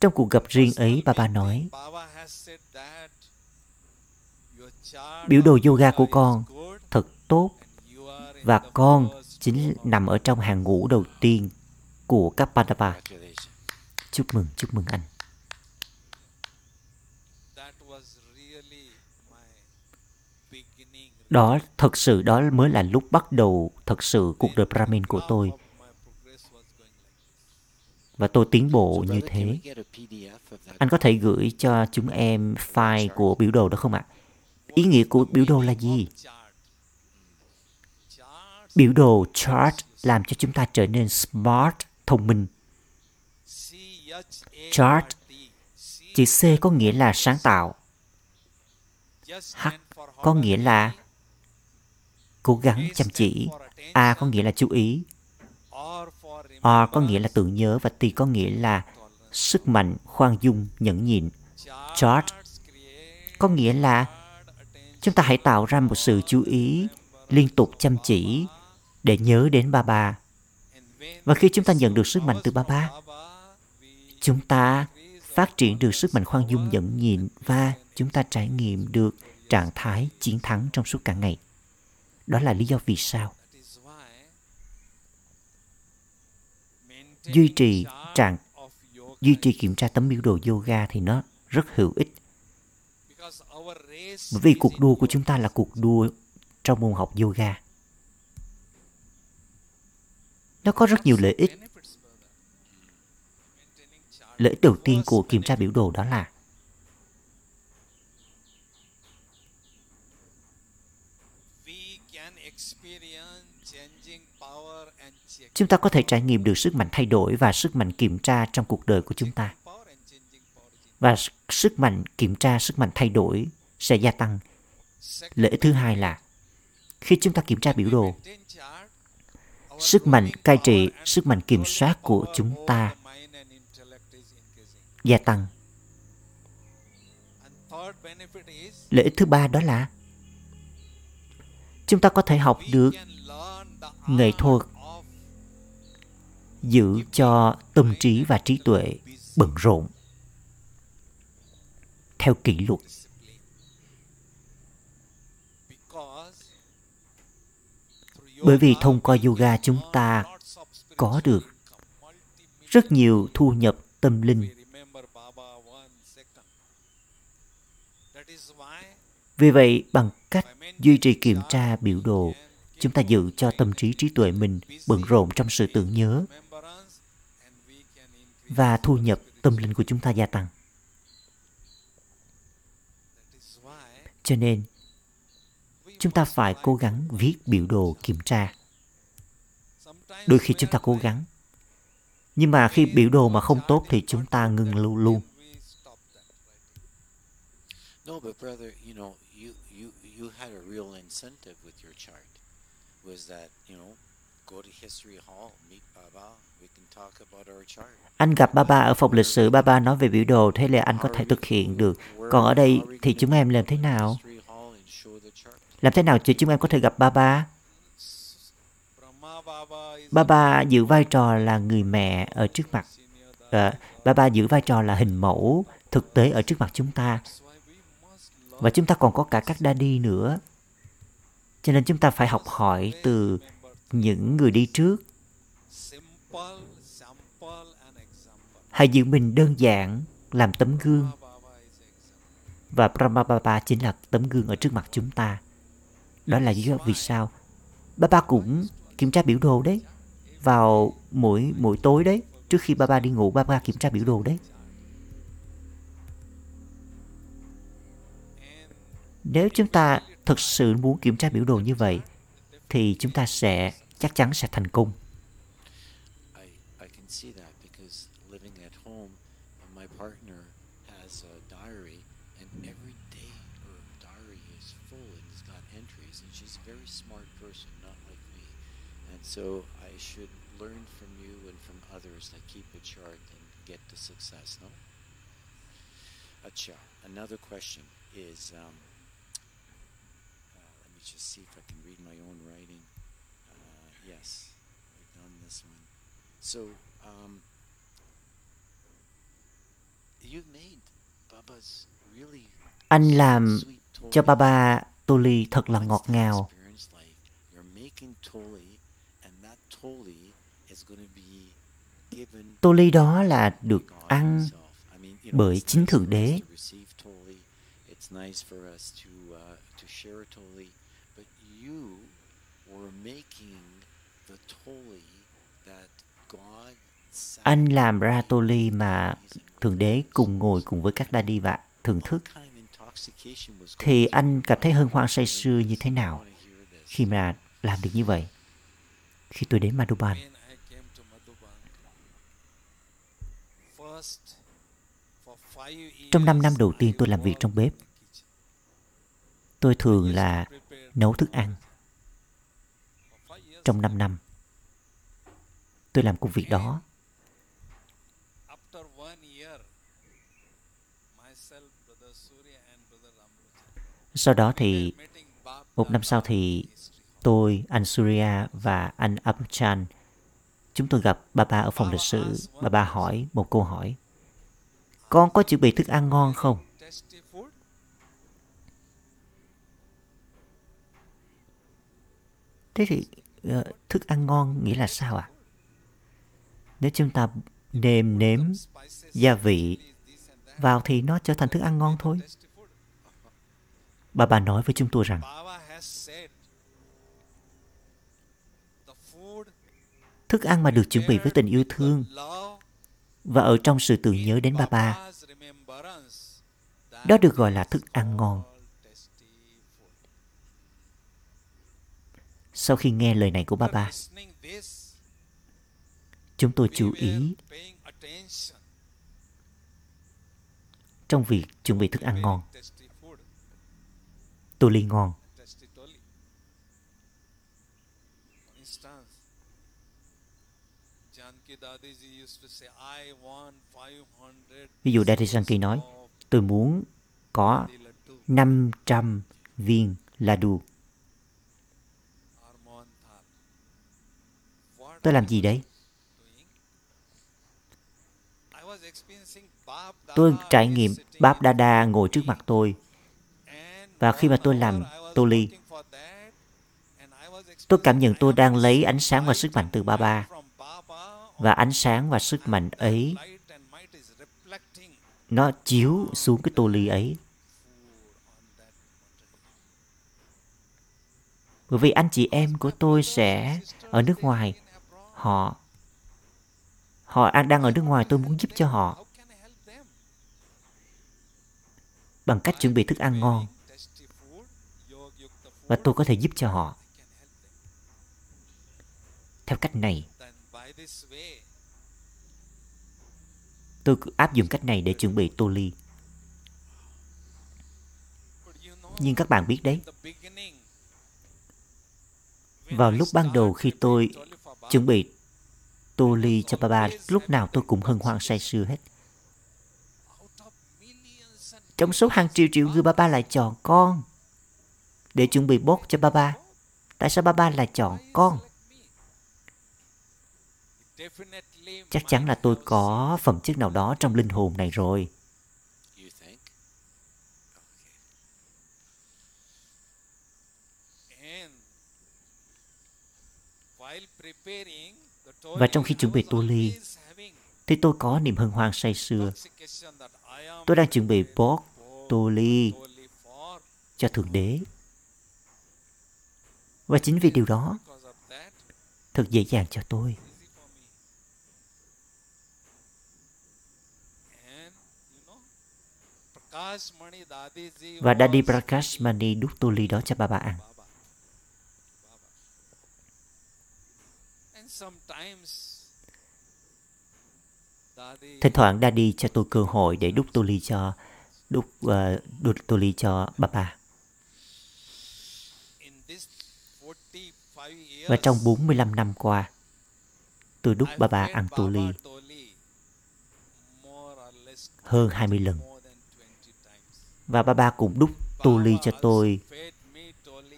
Speaker 3: Trong cuộc gặp riêng ấy, bà bà nói, biểu đồ yoga của con thật tốt và con chính nằm ở trong hàng ngũ đầu tiên của các Pandava. Chúc mừng, chúc mừng anh. Đó thật sự đó mới là lúc bắt đầu thật sự cuộc đời Brahmin của tôi. Và tôi tiến bộ như thế. Anh có thể gửi cho chúng em file của biểu đồ đó không ạ? Ý nghĩa của biểu đồ là gì? Biểu đồ chart làm cho chúng ta trở nên smart, thông minh. Chart, chữ C có nghĩa là sáng tạo. H có nghĩa là cố gắng chăm chỉ. A có nghĩa là chú ý. R có nghĩa là tưởng nhớ và T có nghĩa là sức mạnh, khoan dung, nhẫn nhịn. Chart có nghĩa là chúng ta hãy tạo ra một sự chú ý liên tục chăm chỉ để nhớ đến ba ba. Và khi chúng ta nhận được sức mạnh từ ba ba, chúng ta phát triển được sức mạnh khoan dung nhẫn nhịn và chúng ta trải nghiệm được trạng thái chiến thắng trong suốt cả ngày. Đó là lý do vì sao duy trì trạng duy trì kiểm tra tấm biểu đồ yoga thì nó rất hữu ích. Bởi vì cuộc đua của chúng ta là cuộc đua trong môn học yoga. Nó có rất nhiều lợi ích. Lợi ích đầu tiên của kiểm tra biểu đồ đó là chúng ta có thể trải nghiệm được sức mạnh thay đổi và sức mạnh kiểm tra trong cuộc đời của chúng ta. Và sức mạnh kiểm tra, sức mạnh thay đổi sẽ gia tăng. Lợi ích thứ hai là khi chúng ta kiểm tra biểu đồ, sức mạnh cai trị, sức mạnh kiểm soát của chúng ta gia tăng. Lợi ích thứ ba đó là chúng ta có thể học được nghệ thuật giữ cho tâm trí và trí tuệ bận rộn theo kỷ luật bởi vì thông qua yoga chúng ta có được rất nhiều thu nhập tâm linh. Vì vậy, bằng cách duy trì kiểm tra biểu đồ, chúng ta giữ cho tâm trí trí tuệ mình bận rộn trong sự tưởng nhớ và thu nhập tâm linh của chúng ta gia tăng. Cho nên chúng ta phải cố gắng viết biểu đồ kiểm tra đôi khi chúng ta cố gắng Nhưng mà khi biểu đồ mà không tốt thì chúng ta ngừng lưu luôn.
Speaker 1: We stop that, right?
Speaker 2: No, but brother, you know, you you you had a real incentive with your chart. Was that you know, go to history hall, meet Baba. We can talk about our chart.
Speaker 3: Anh gặp Baba ở phòng lịch sử, Baba nói về biểu đồ, thế là anh có thể thực hiện được. Còn ở đây thì chúng em làm thế nào?
Speaker 2: History hall and show the chart.
Speaker 3: Làm thế nào cho chúng em có thể gặp Baba?
Speaker 1: ba? Baba
Speaker 3: ba giữ vai trò là người mẹ ở trước mặt.
Speaker 1: À, ba
Speaker 3: ba Baba giữ vai trò là hình mẫu thực tế ở trước mặt chúng ta. Và chúng ta còn có cả các daddy nữa. Cho nên chúng ta phải học hỏi từ những người đi trước. Hãy giữ mình đơn giản, làm tấm gương. Và Brahma Baba chính là tấm gương ở trước mặt chúng ta. Đó là lý do vì sao Baba cũng kiểm tra biểu đồ đấy. Vào mỗi mỗi tối đấy, trước khi Baba đi ngủ, Baba kiểm tra biểu đồ đấy. Nếu chúng ta thực sự muốn kiểm tra biểu đồ như vậy, thì chúng ta sẽ chắc chắn sẽ thành công.
Speaker 2: I I can see that because living at home, uh, my partner has a diary, and every day her diary is full and it's got entries, and she's a very smart person, not like me, and so I should learn from you and from others that keep a chart and get to success. No. Acha. Another question is. Um, uh, let me just see if I can read my own writing. Uh, yes, I've done this one. So, um, you made Baba's really
Speaker 3: Anh làm cho Baba Toli thật là ngọt ngào.
Speaker 2: experience like? You're making Toli, and that Toli is going to be given
Speaker 3: Toli đó là được
Speaker 2: God
Speaker 3: ăn
Speaker 2: himself. I mean, you know,
Speaker 3: bởi
Speaker 2: it's
Speaker 3: chính
Speaker 2: nice
Speaker 3: Thượng
Speaker 2: for
Speaker 3: Đế.
Speaker 2: us to receive Toli. It's nice for us to uh, to share Tô ly đó là được ăn bởi chính Thượng Đế.
Speaker 3: Anh làm ra Toli mà Thượng Đế cùng ngồi cùng với các daddy và thưởng thức. Thì anh cảm thấy hân hoan say sưa như thế nào khi mà làm được như vậy? Khi tôi đến Madhuban,
Speaker 1: when I came to Madhuban, first for five years,
Speaker 3: trong năm năm đầu tiên tôi làm việc trong bếp. tôi thường là nấu thức ăn. Trong 5 năm, tôi làm công việc đó. Sau đó thì một năm sau thì tôi, anh Surya và anh Abchan chúng tôi gặp Baba ở phòng lịch sử. Baba hỏi một câu hỏi. Con có chuẩn bị thức ăn ngon không? Thế thì ờ, thức ăn ngon nghĩa là sao ạ? Nếu chúng ta nêm nếm gia vị vào thì nó trở thành thức ăn ngon thôi.
Speaker 1: bà
Speaker 3: bà nói với chúng tôi rằng, thức ăn mà được chuẩn bị với tình yêu thương và ở trong sự tưởng nhớ đến Baba, đó được gọi là thức ăn ngon. Sau khi nghe lời này của Baba, chúng tôi chú ý trong việc chuẩn bị thức ăn ngon, tô ly ngon.
Speaker 1: tasty toli. For instance, Janki Dadiji used to say, I want 500
Speaker 3: Ví dụ Daddy Sankey nói, tôi muốn có 500 viên ladu. Tôi làm gì đấy? Tôi trải nghiệm Báp Đa Đa ngồi trước mặt tôi Và khi mà tôi làm tô ly, tôi cảm nhận tôi đang lấy ánh sáng và sức mạnh từ
Speaker 1: Ba Ba
Speaker 3: và ánh sáng và sức mạnh ấy, nó chiếu xuống cái tô ly ấy. Bởi vì anh chị em của tôi sẽ ở nước ngoài. Họ họ à, đang ở nước ngoài, tôi muốn giúp cho họ bằng cách chuẩn bị thức ăn ngon và tôi có thể giúp cho họ theo cách này. Tôi cứ áp dụng cách này để chuẩn bị tô ly. Nhưng các bạn biết đấy. Vào lúc ban đầu khi tôi chuẩn bị tô ly cho Baba lúc nào tôi cũng hân hoan say sưa hết. Trong số hàng triệu triệu người Baba lại chọn con để chuẩn bị bốt cho Baba tại sao Baba lại chọn con? Chắc chắn là tôi có phẩm chất nào đó trong linh hồn này rồi. Và trong khi chuẩn bị tô ly, thì tôi có niềm hân hoan say sưa. Tôi đang chuẩn bị bốt tô ly cho thượng đế. Và chính vì điều đó thật dễ dàng cho tôi
Speaker 1: easy for me. And you know, Prakash Mani Dadiji
Speaker 3: và Daddy
Speaker 1: was
Speaker 3: Prakash Mani đút tô ly đó cho ba ba ăn
Speaker 1: Baba. Baba. And sometimes Daddy
Speaker 3: thỉnh thoảng Daddy cho tôi cơ hội để đút tô ly cho đút ờ, đút tô ly cho
Speaker 1: 45 years
Speaker 3: và trong 45 năm qua tôi đút ba
Speaker 1: fed
Speaker 3: ăn tô ly
Speaker 1: Baba Toli more or less
Speaker 3: hơn 20 lần
Speaker 1: more than 20 times
Speaker 3: và ba ba cũng đúc tu ly cho tôi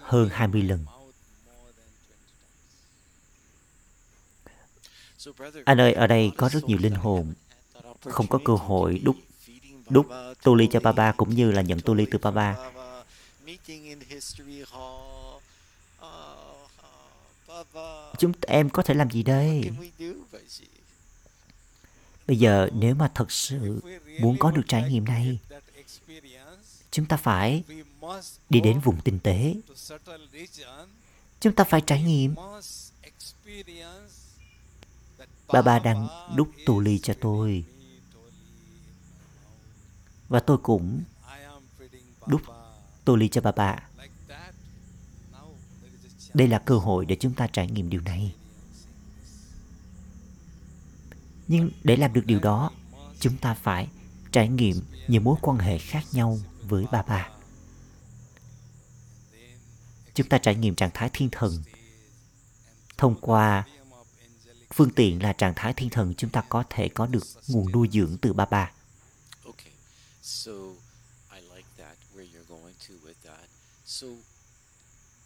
Speaker 3: hơn 20 lần. Anh ơi, ở đây có rất nhiều linh hồn không có cơ hội đúc đúc tu ly cho ba ba cũng như là nhận tu ly từ ba ba. Chúng em có thể làm gì đây? Bây giờ nếu mà thật sự muốn có được trải nghiệm này chúng ta phải đi đến vùng tinh tế. Chúng ta phải trải nghiệm.
Speaker 1: Must
Speaker 3: Ba ba đang đúc tu ly cho tôi. và tôi cũng Đúc tu ly cho ba ba đây là cơ hội để chúng ta trải nghiệm điều này. Nhưng để làm được điều đó, chúng ta phải trải nghiệm những mối quan hệ khác nhau với ba ba. Chúng ta trải nghiệm trạng thái thiên thần. Thông qua phương tiện là trạng thái thiên thần chúng ta có thể có được nguồn nuôi dưỡng từ ba ba.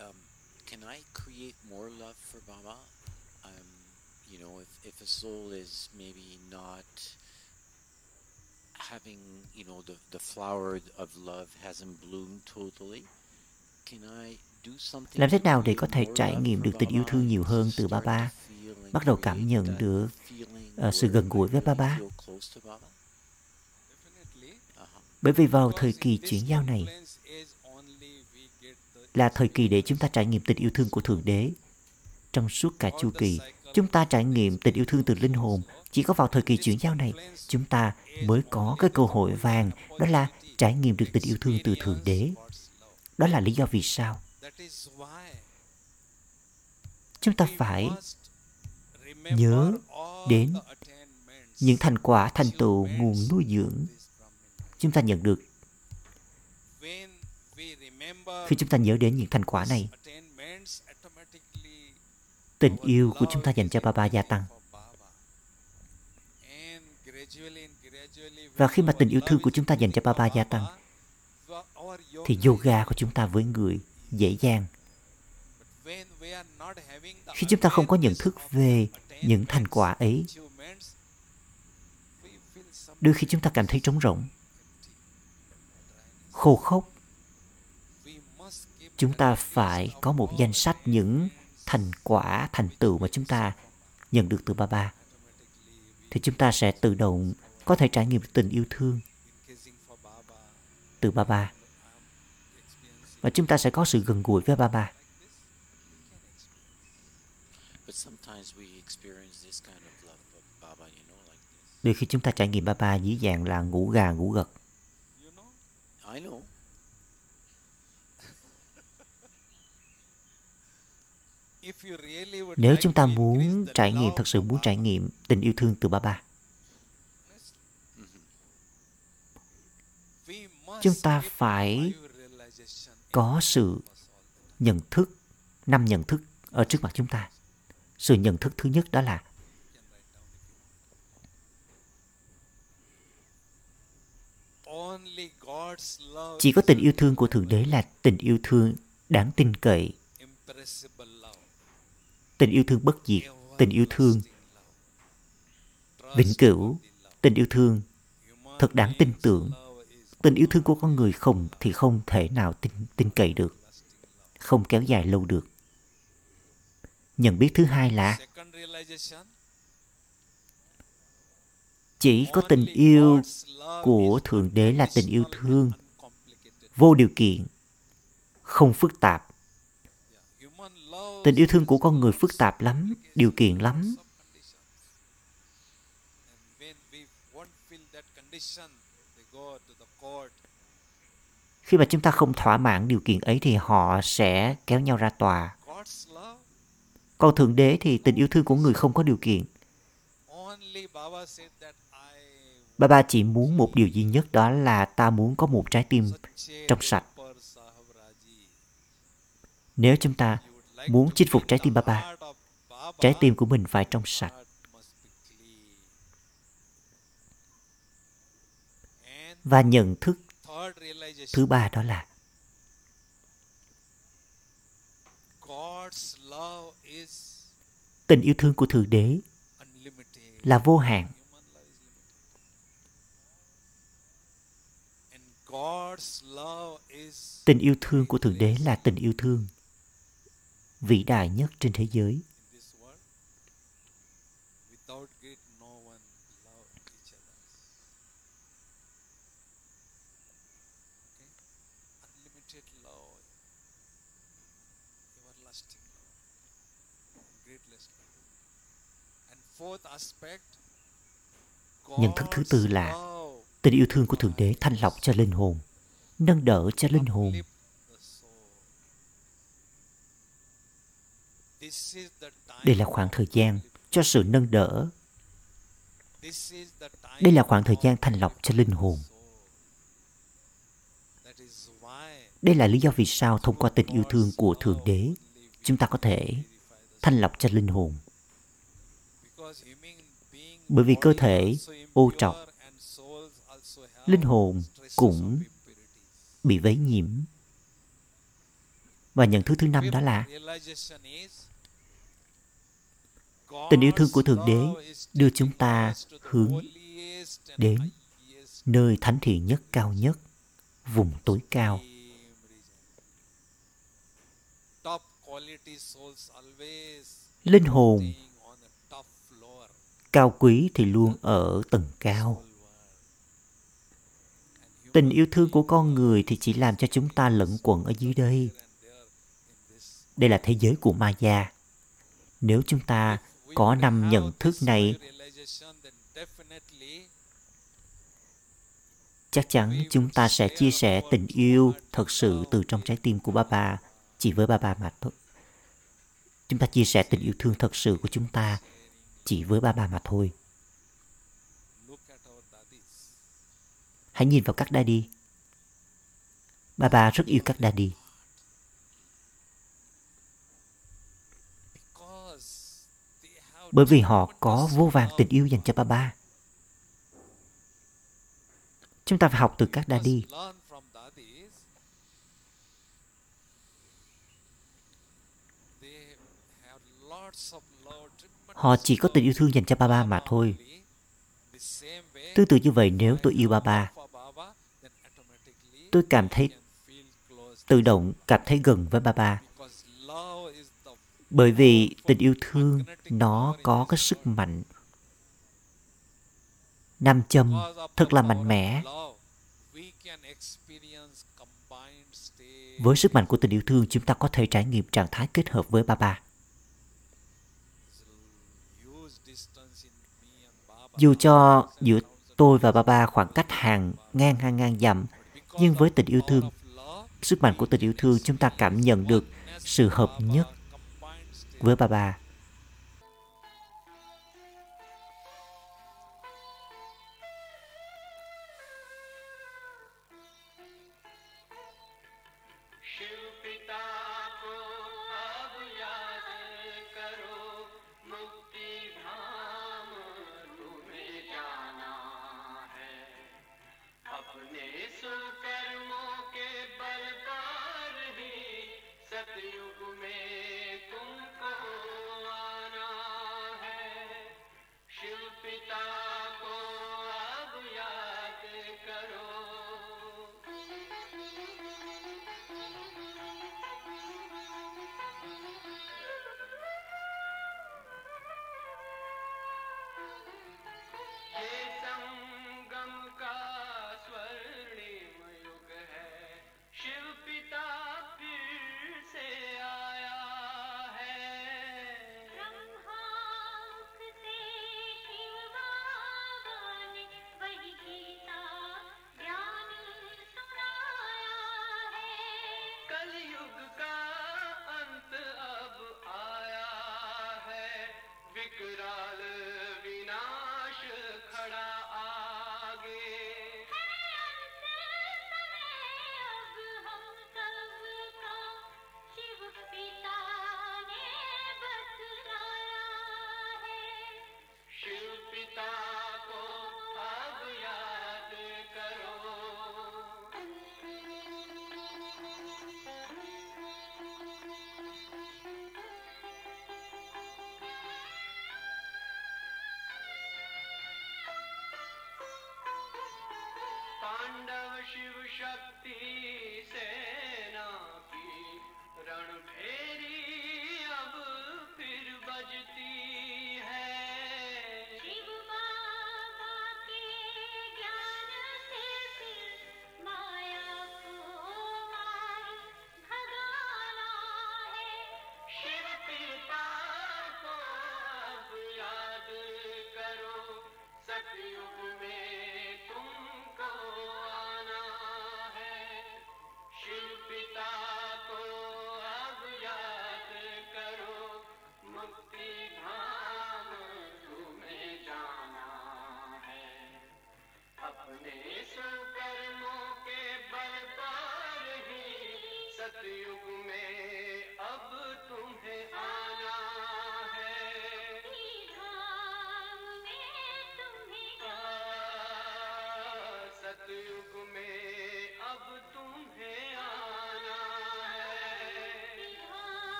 Speaker 2: Um, can I create more love for Baba? Um, you know, if, if a soul is maybe not having, you know, the, the flower of love hasn't bloomed totally, can I do something
Speaker 3: Làm thế
Speaker 2: to
Speaker 3: nào để có thể trải nghiệm được tình yêu thương nhiều hơn từ
Speaker 2: feel and
Speaker 3: Bắt đầu cảm nhận được ờ, sự gần gũi với Baba?
Speaker 1: definitely.
Speaker 2: Uh-huh.
Speaker 3: bởi vì vào thời kỳ chuyển giao này
Speaker 1: influence is only we get the
Speaker 3: là thời kỳ để chúng ta trải nghiệm tình yêu thương của thượng đế. Trong suốt cả chu kỳ chúng ta trải nghiệm tình yêu thương từ linh hồn chỉ có vào thời kỳ chuyển giao này, chúng ta mới có cái cơ hội vàng, đó là trải nghiệm được tình yêu thương từ thượng đế. Đó là lý do vì sao chúng ta phải nhớ đến những thành quả, thành tựu, nguồn nuôi dưỡng chúng ta nhận được. Khi chúng ta nhớ đến những thành quả này, tình yêu của chúng ta dành cho Baba gia tăng
Speaker 1: for Baba. And gradually and gradually
Speaker 3: và khi mà tình yêu thương của chúng ta dành cho Baba gia tăng, thì
Speaker 1: yoga
Speaker 3: của chúng ta với người dễ dàng khi chúng ta không có nhận thức về những thành quả ấy, đôi khi chúng ta cảm thấy trống rỗng, khô khốc chúng ta phải có một danh sách những thành quả, thành tựu mà chúng ta nhận được từ
Speaker 1: Baba.
Speaker 3: thì chúng ta sẽ tự động có thể trải nghiệm tình yêu thương
Speaker 1: Baba.
Speaker 3: từ ba ba
Speaker 1: I'm experiencing
Speaker 3: và chúng ta sẽ có sự gần gũi với ba ba
Speaker 1: like this. We can experience.
Speaker 2: But sometimes we experience this kind of love of Baba, you know, like this.
Speaker 3: đôi khi chúng ta trải nghiệm ba ba dưới dạng là ngủ gà ngủ gật nếu chúng ta muốn trải nghiệm thật sự muốn trải
Speaker 1: Baba,
Speaker 3: nghiệm tình yêu thương từ ba ba chúng ta phải có sự nhận thức, năm nhận thức ở trước mặt chúng ta. Sự nhận thức thứ nhất đó là chỉ có tình yêu thương của thượng đế là tình yêu thương đáng tin cậy. Tình yêu thương bất diệt, tình yêu thương vĩnh cửu, tình yêu thương thật đáng tin tưởng tình yêu thương của con người không thì không thể nào tin tin cậy được, không kéo dài lâu được. Nhận biết thứ hai là chỉ có tình yêu của thượng đế là tình yêu thương vô điều kiện, không phức tạp. Tình yêu thương của con người phức tạp lắm, điều kiện lắm khi mà chúng ta không thỏa mãn điều kiện ấy thì họ sẽ kéo nhau ra tòa. Còn thượng đế thì tình yêu thương của người không có điều kiện. Ba ba chỉ muốn một điều duy nhất, đó là ta muốn có một trái tim trong sạch. Nếu chúng ta muốn chinh phục trái tim ba ba, trái tim của mình phải trong sạch. Và nhận thức thứ ba đó là tình yêu thương của thượng đế là vô hạn. Tình yêu thương của thượng đế là tình yêu thương vĩ đại nhất trên thế giới nhận thức thứ tư là tình yêu thương của thượng đế thanh lọc cho linh hồn nâng đỡ cho linh hồn. đây là khoảng thời gian cho sự nâng đỡ. Đây là khoảng thời gian thanh lọc cho linh hồn. Đây là lý do vì sao thông qua tình yêu thương của thượng đế chúng ta có thể thanh lọc cho linh hồn. Bởi vì cơ thể, ô trọc, linh hồn cũng bị vấy nhiễm. Và nhận thứ thứ năm đó là tình yêu thương của thượng đế đưa chúng ta hướng đến nơi thánh thiện nhất, cao nhất, vùng tối cao. Linh hồn cao quý thì luôn ở tầng cao. Tình yêu thương của con người thì chỉ làm cho chúng ta lẫn quẩn ở dưới đây. đây là thế giới của maya. Nếu chúng ta có năm nhận thức này chắc chắn chúng ta sẽ chia sẻ tình yêu thật sự từ trong trái tim của ba ba chỉ với ba ba mà thôi chúng ta chia sẻ tình yêu thương thật sự của chúng ta chỉ với ba ba mà thôi. Hãy nhìn vào các daddy. Ba ba rất yêu các daddy. Bởi vì họ có vô vàng tình yêu dành cho ba ba chúng ta phải học từ các daddy. Họ chỉ có tình yêu thương dành cho ba ba mà thôi. Tương tự như vậy, nếu tôi yêu ba ba, tôi cảm thấy tự động, cảm thấy gần với ba ba. Bởi vì tình yêu thương nó có cái sức mạnh nam châm, thật là mạnh mẽ. Với sức mạnh của tình yêu thương, chúng ta có thể trải nghiệm trạng thái kết hợp với ba ba. Dù cho giữa tôi và ba ba khoảng cách hàng ngang hàng ngang dặm, nhưng với tình yêu thương, sức mạnh của tình yêu thương, chúng ta cảm nhận được sự hợp nhất với ba ba
Speaker 4: तांडव शिव शक्ति सेना की रणभेरी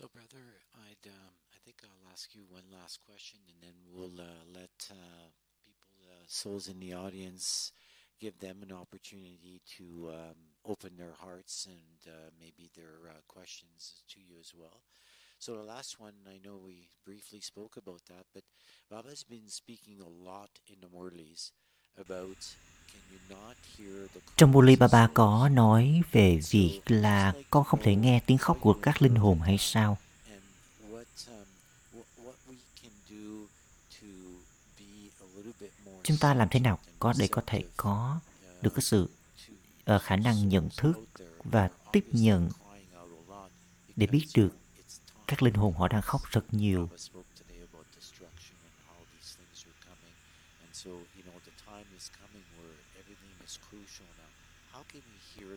Speaker 2: So, brother, I'd um, I think I'll ask you one last question, and then we'll uh, let uh, people, uh, souls in the audience, give them an opportunity to um, open their hearts and uh, maybe their uh, questions to you as well. So the last one, I know we briefly spoke about that, but Baba's been speaking a lot in the Murlis about
Speaker 1: Trong
Speaker 2: Alibaba
Speaker 1: có nói về việc là con không thể nghe tiếng khóc của các linh hồn hay sao? Chúng ta làm thế nào có để có thể có được cái sự uh, khả năng nhận thức và tiếp nhận để biết được các linh hồn họ đang khóc rất nhiều.
Speaker 2: So,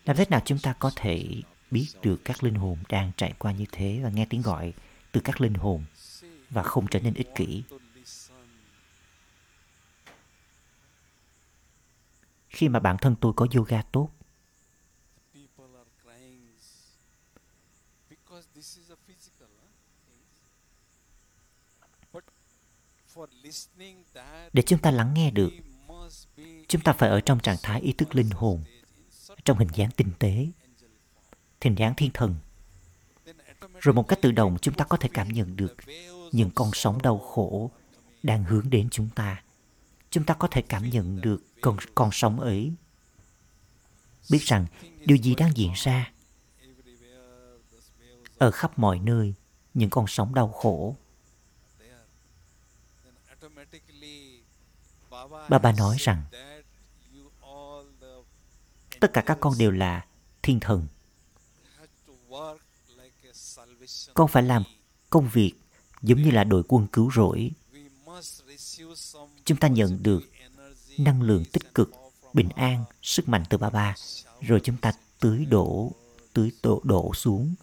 Speaker 1: làm thế nào chúng ta có thể biết được các linh hồn đang trải qua như thế và nghe tiếng gọi từ các linh hồn và không trở nên ích kỷ? Khi mà bản thân tôi có yoga tốt,
Speaker 3: People are crying because this is a physical huh, thing. But for listening that
Speaker 1: để chúng ta lắng nghe được, chúng ta phải ở trong trạng thái ý thức linh hồn, trong hình dáng tinh tế, hình dáng thiên thần. Rồi một cách tự động chúng ta có thể cảm nhận được những con sóng đau khổ đang hướng đến chúng ta. Chúng ta có thể cảm nhận được con, con sóng ấy. Biết rằng điều gì đang diễn ra ở khắp mọi nơi, những con sóng đau khổ.
Speaker 3: bà there. Baba,
Speaker 1: nói rằng
Speaker 3: that you all the
Speaker 1: tất cả các con đều là thiên thần. Con phải làm công việc giống như là đội quân cứu rỗi. Chúng ta nhận được năng lượng tích cực, bình an, sức mạnh từ ba ba. Rồi chúng ta tưới đổ, tưới đổ, đổ xuống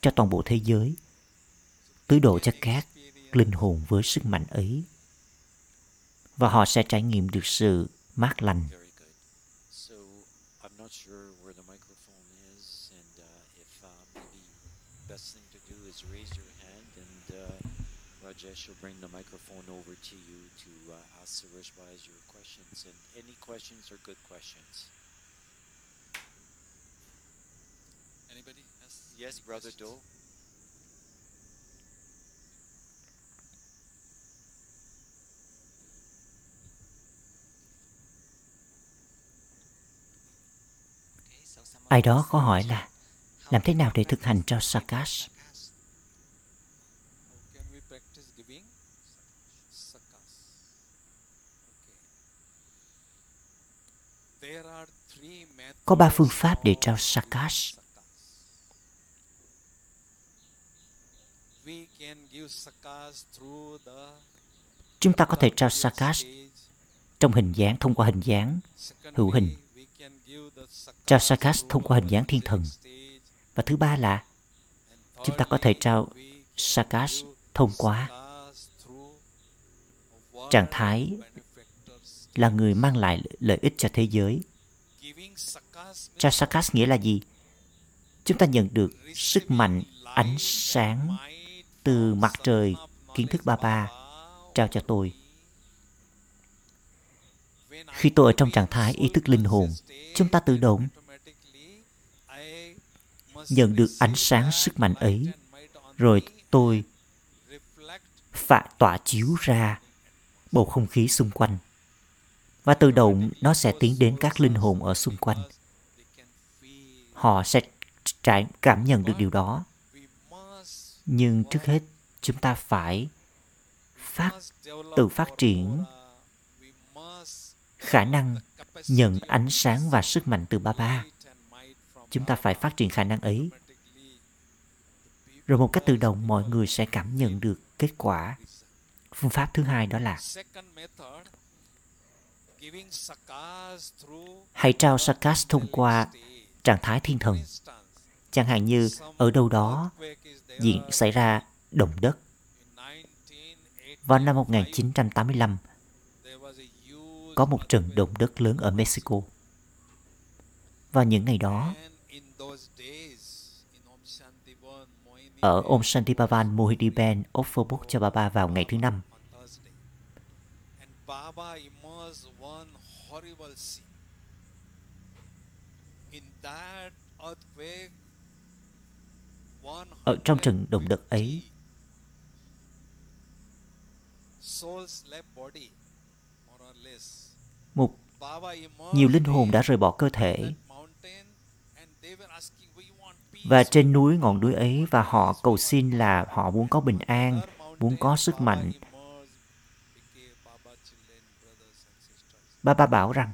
Speaker 1: cho toàn bộ thế giới. Tưới đổ cho các linh hồn với sức mạnh ấy. Và họ sẽ trải nghiệm được sự mát lành.
Speaker 2: Very good. So I'm not sure where the microphone is, and uh, if uh, maybe best thing to do is raise your hand, and uh, Rajesh will bring the microphone over to you to uh, ask Sarishbhai your questions. And any questions are good questions.
Speaker 3: Anybody has
Speaker 2: Yes,
Speaker 3: any
Speaker 2: brother
Speaker 3: questions?
Speaker 2: Doe.
Speaker 1: Ai đó có hỏi là làm thế nào để thực hành cho Sakas?
Speaker 3: How can we practice giving? Sakas.
Speaker 1: Có ba phương pháp để trao
Speaker 3: giving
Speaker 1: Sakas.
Speaker 3: We can give sakas through the
Speaker 1: Chúng ta có thể trao
Speaker 3: transient
Speaker 1: Sakas
Speaker 3: stage.
Speaker 1: trong hình dáng thông qua hình dáng hữu hình.
Speaker 3: Secondly, we can give the
Speaker 1: Trao
Speaker 3: sakas
Speaker 1: Sakas
Speaker 3: through
Speaker 1: thông qua hình dáng thiên thần. và thứ ba là chúng ta có thể trao
Speaker 3: we can
Speaker 1: Sakas
Speaker 3: give
Speaker 1: thông qua trạng thái là người mang lại lợi ích cho thế giới.
Speaker 3: Giving
Speaker 1: Trao Sakas nghĩa là gì?
Speaker 3: chúng ta nhận được sức mạnh ánh sáng từ mặt trời, kiến thức ba ba, trao cho tôi khi tôi ở trong trạng thái ý thức linh hồn, chúng ta tự động nhận được ánh sáng sức mạnh ấy, rồi tôi phạ tỏa chiếu ra bầu không khí xung quanh và tự động nó sẽ tiến đến các linh hồn ở xung quanh. Họ sẽ trải cảm nhận được điều đó. Nhưng trước hết, chúng ta phải phát, tự phát triển khả năng nhận ánh sáng và sức mạnh từ ba ba chúng ta phải phát triển khả năng ấy. Rồi một cách tự động, mọi người sẽ cảm nhận được kết quả. Phương pháp thứ hai đó là hãy trao sakas thông qua trạng thái thiên thần chẳng hạn như ở đâu đó diện xảy ra động đất vào năm 1985 có một trận động đất lớn ở Mexico. Vào những ngày đó, ở Om Shanti Bhavan Mohidi Ben Offerbook cho Baba vào ngày thứ năm. Ở trong trận động đất ấy, một nhiều linh hồn đã rời bỏ cơ thể. và trên núi ngọn núi ấy và họ cầu xin là họ muốn có bình an muốn có sức mạnh ba ba bảo rằng,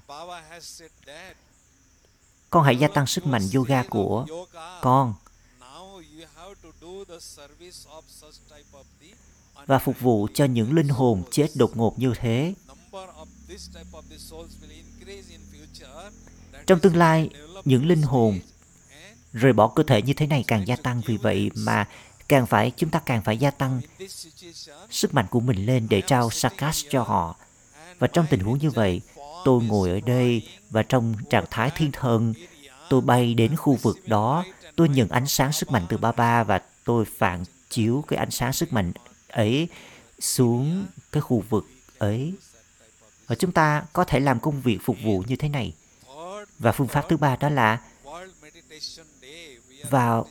Speaker 3: con hãy gia tăng sức mạnh yoga của con và phục vụ cho những linh hồn chết đột ngột như thế. Trong tương lai, những linh hồn rời bỏ cơ thể như thế này càng gia tăng, vì vậy mà càng phải, chúng ta càng phải gia tăng sức mạnh của mình lên để trao sakas cho họ. Và trong tình huống như vậy tôi ngồi ở đây và trong trạng thái thiên thần, tôi bay đến khu vực đó. Tôi nhận ánh sáng sức mạnh từ ba ba và tôi phản chiếu cái ánh sáng sức mạnh ấy xuống cái khu vực ấy. Và chúng ta có thể làm công việc phục vụ như thế này. Và phương pháp thứ ba đó là vào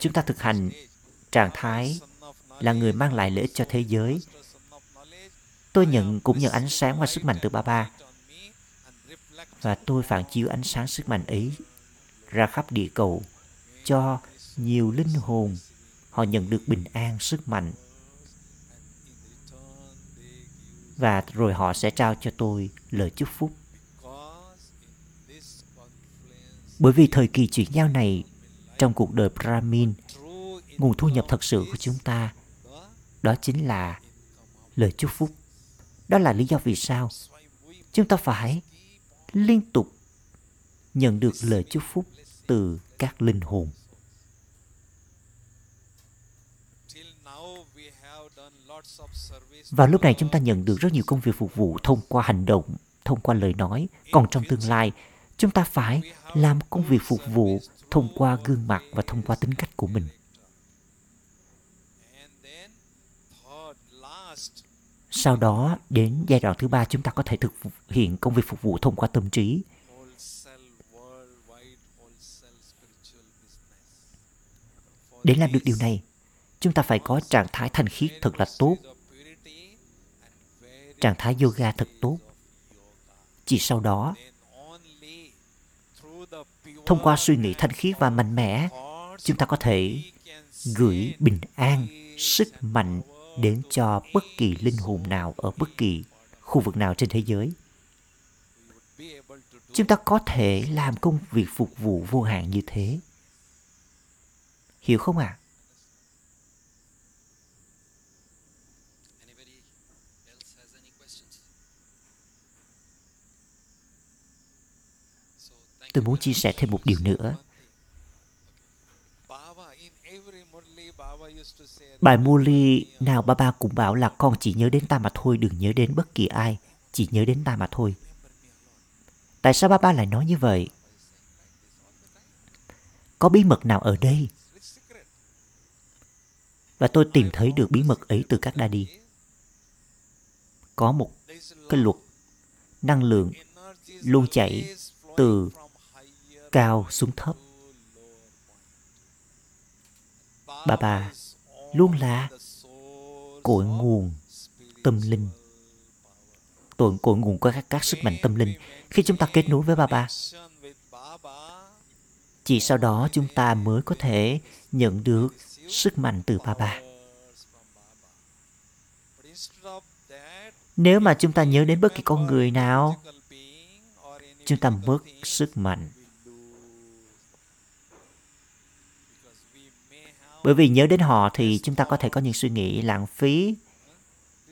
Speaker 3: chúng ta thực hành trạng thái là người mang lại lợi ích cho thế giới tôi nhận cũng nhận ánh sáng và sức mạnh từ ba ba và tôi phản chiếu ánh sáng sức mạnh ấy ra khắp địa cầu cho nhiều linh hồn. Họ nhận được bình an sức mạnh. Và rồi họ sẽ trao cho tôi lời chúc phúc. Bởi vì thời kỳ chuyển giao này trong cuộc đời Brahmin, nguồn thu nhập thật sự của chúng ta đó chính là lời chúc phúc. Đó là lý do vì sao chúng ta phải liên tục nhận được lời chúc phúc từ các linh hồn. Vào lúc này chúng ta nhận được rất nhiều công việc phục vụ thông qua hành động, thông qua lời nói. Còn trong tương lai, chúng ta phải làm công việc phục vụ thông qua gương mặt và thông qua tính cách của mình. Sau đó, đến giai đoạn thứ ba, chúng ta có thể thực hiện công việc phục vụ thông qua tâm trí. Để làm được điều này, chúng ta phải có trạng thái thanh khiết thật là tốt trạng thái yoga thật tốt chỉ sau đó thông qua suy nghĩ thanh khiết và mạnh mẽ chúng ta có thể gửi bình an sức mạnh đến cho bất kỳ linh hồn nào ở bất kỳ khu vực nào trên thế giới. Chúng ta có thể làm công việc phục vụ vô hạn như thế. Hiểu không ạ? À? tôi muốn chia sẻ thêm một điều nữa bài Muli nào ba ba cũng bảo là con chỉ nhớ đến ta mà thôi, đừng nhớ đến bất kỳ ai, chỉ nhớ đến ta mà thôi. Tại sao ba ba lại nói như vậy? Có bí mật nào ở đây? Và tôi tìm thấy được bí mật ấy từ các đa đi có một cái luật năng lượng luôn chảy từ cao xuống thấp. Bà bà luôn là cội nguồn tâm linh. Tội cội nguồn của các, các sức mạnh tâm linh. Khi chúng ta kết nối với ba ba
Speaker 1: Baba,
Speaker 3: chỉ sau đó chúng ta mới có thể nhận được sức mạnh từ ba ba
Speaker 1: Baba.
Speaker 3: Nếu mà chúng ta nhớ đến bất kỳ con người nào chúng ta mất sức mạnh. Bởi vì nhớ đến họ thì chúng ta có thể có những suy nghĩ lãng phí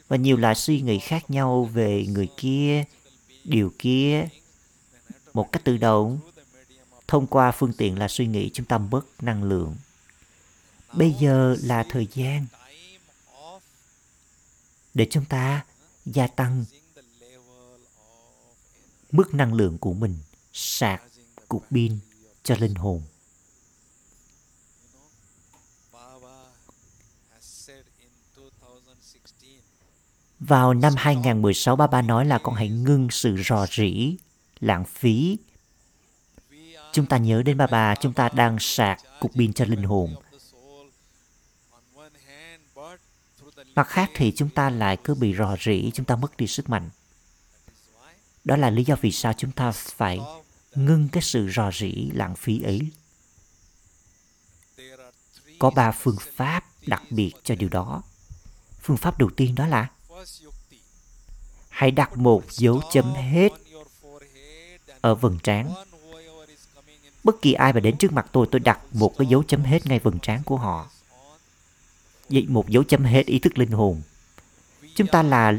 Speaker 3: và nhiều loại suy nghĩ khác nhau về người kia, điều kia. Một cách tự động, thông qua phương tiện là suy nghĩ chúng ta mất năng lượng. Bây giờ là thời gian để chúng ta gia tăng mức năng lượng của mình, sạc cục pin cho linh hồn
Speaker 1: You know, Baba has said in 2016,
Speaker 3: vào năm 2016 ba ba nói là con hãy ngưng sự rò rỉ, lãng phí. Chúng ta nhớ đến ba ba, chúng ta đang sạc cục pin cho linh hồn. Mặt khác thì chúng ta lại cứ bị rò rỉ, chúng ta mất đi sức mạnh. Đó là lý do vì sao chúng ta phải ngưng cái sự rò rỉ, lãng phí ấy. Có ba phương pháp đặc biệt cho điều đó. Phương pháp đầu tiên đó là hãy đặt một dấu chấm hết ở vầng trán. Bất kỳ ai mà đến trước mặt tôi tôi đặt một cái dấu chấm hết ngay vầng trán của họ. Vậy một dấu chấm hết ý thức linh hồn. Chúng ta là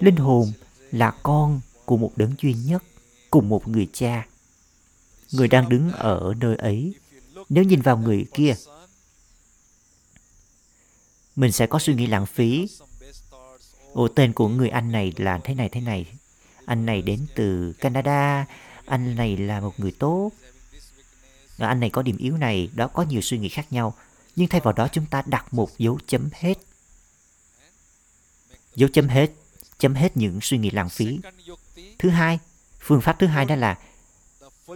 Speaker 3: linh hồn là con của một đấng duy nhất cùng một người cha. Người đang đứng ở nơi ấy. Nếu nhìn vào người kia mình sẽ có suy nghĩ lãng phí ồ tên của người anh này là thế này thế này. Anh này đến từ canada. Anh này là một người tốt. Và anh này có điểm yếu này, đó có nhiều suy nghĩ khác nhau. Nhưng thay vào đó chúng ta đặt một dấu chấm hết. Dấu chấm hết chấm hết những suy nghĩ lãng phí. Thứ hai, phương pháp thứ hai đó là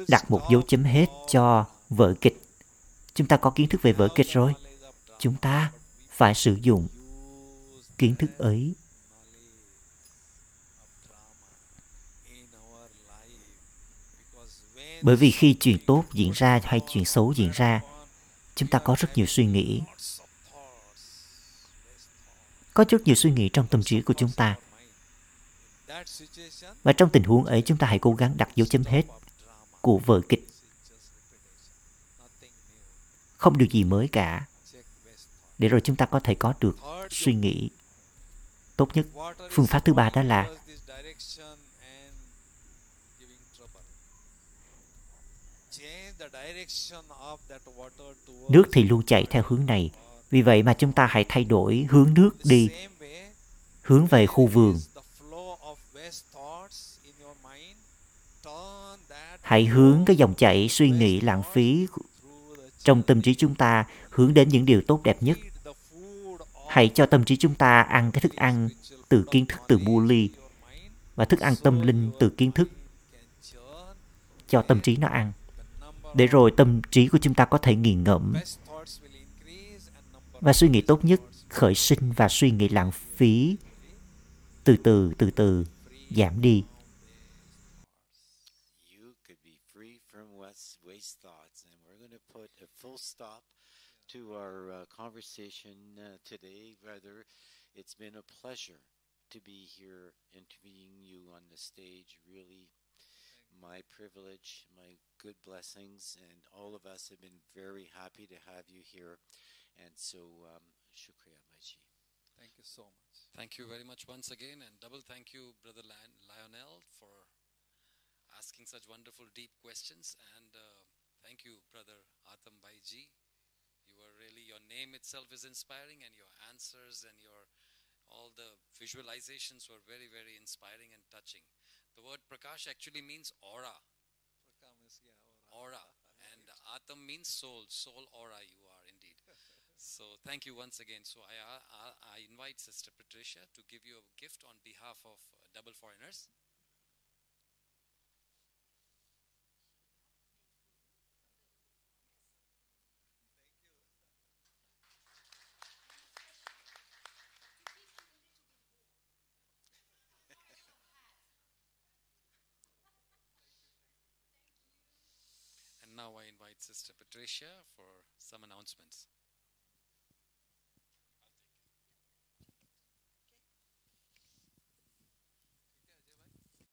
Speaker 3: đặt một dấu chấm hết cho vở kịch. Chúng ta có kiến thức về vở kịch rồi. Chúng ta phải sử dụng kiến thức ấy
Speaker 1: knowledge of drama in our life because when
Speaker 3: bởi vì khi chuyện tốt diễn ra hay chuyện xấu diễn ra, chúng ta có rất nhiều suy nghĩ. Có rất nhiều suy nghĩ trong tâm trí của chúng ta. Và trong tình huống ấy, chúng ta hãy cố gắng đặt dấu chấm hết của vở kịch. Không điều gì mới cả. Để rồi chúng ta có thể có được suy nghĩ tốt nhất. Phương pháp thứ ba đó là
Speaker 1: towards this direction and giving trouble change the direction of that water towards
Speaker 3: nước thì luôn chảy theo hướng này. Vì vậy mà chúng ta hãy thay đổi hướng nước
Speaker 1: the
Speaker 3: đi. hướng về khu vườn
Speaker 1: is the flow of waste thoughts in your mind. Turn that
Speaker 3: hãy hướng cái dòng chảy suy nghĩ lãng phí trong tâm trí chúng ta hướng đến những điều tốt đẹp nhất. Hãy cho tâm trí chúng ta ăn cái thức ăn từ kiến thức từ mua ly và thức ăn tâm linh từ kiến thức. cho tâm trí nó ăn để rồi tâm trí của chúng ta có thể nghiền ngẫm. Và suy nghĩ tốt nhất khởi sinh và suy nghĩ lãng phí. Từ từ từ từ giảm đi.
Speaker 2: To our uh, conversation uh, today, Rather, It's been a pleasure to be here interviewing you on the stage. Really, my privilege, my good blessings, and all of us have been very happy to have you here. And so, um, shukriya, Maji.
Speaker 1: thank you so much
Speaker 5: Thank you very much once again, and double thank you, Brother Lion- Lionel, for asking such wonderful, deep questions. And uh, thank you, Brother Atam Bhaiji. You are really, your name itself is inspiring, and your answers and your all the visualizations were very, very inspiring and touching. The word Prakash actually means aura.
Speaker 1: Prakam is, yeah,
Speaker 5: Aura. And Atam means soul, soul aura you are indeed. so thank you once again. So I, I, I invite Sister Patricia to give you a gift on behalf of uh, Double Foreigners. And now I invite Sister Patricia for some announcements.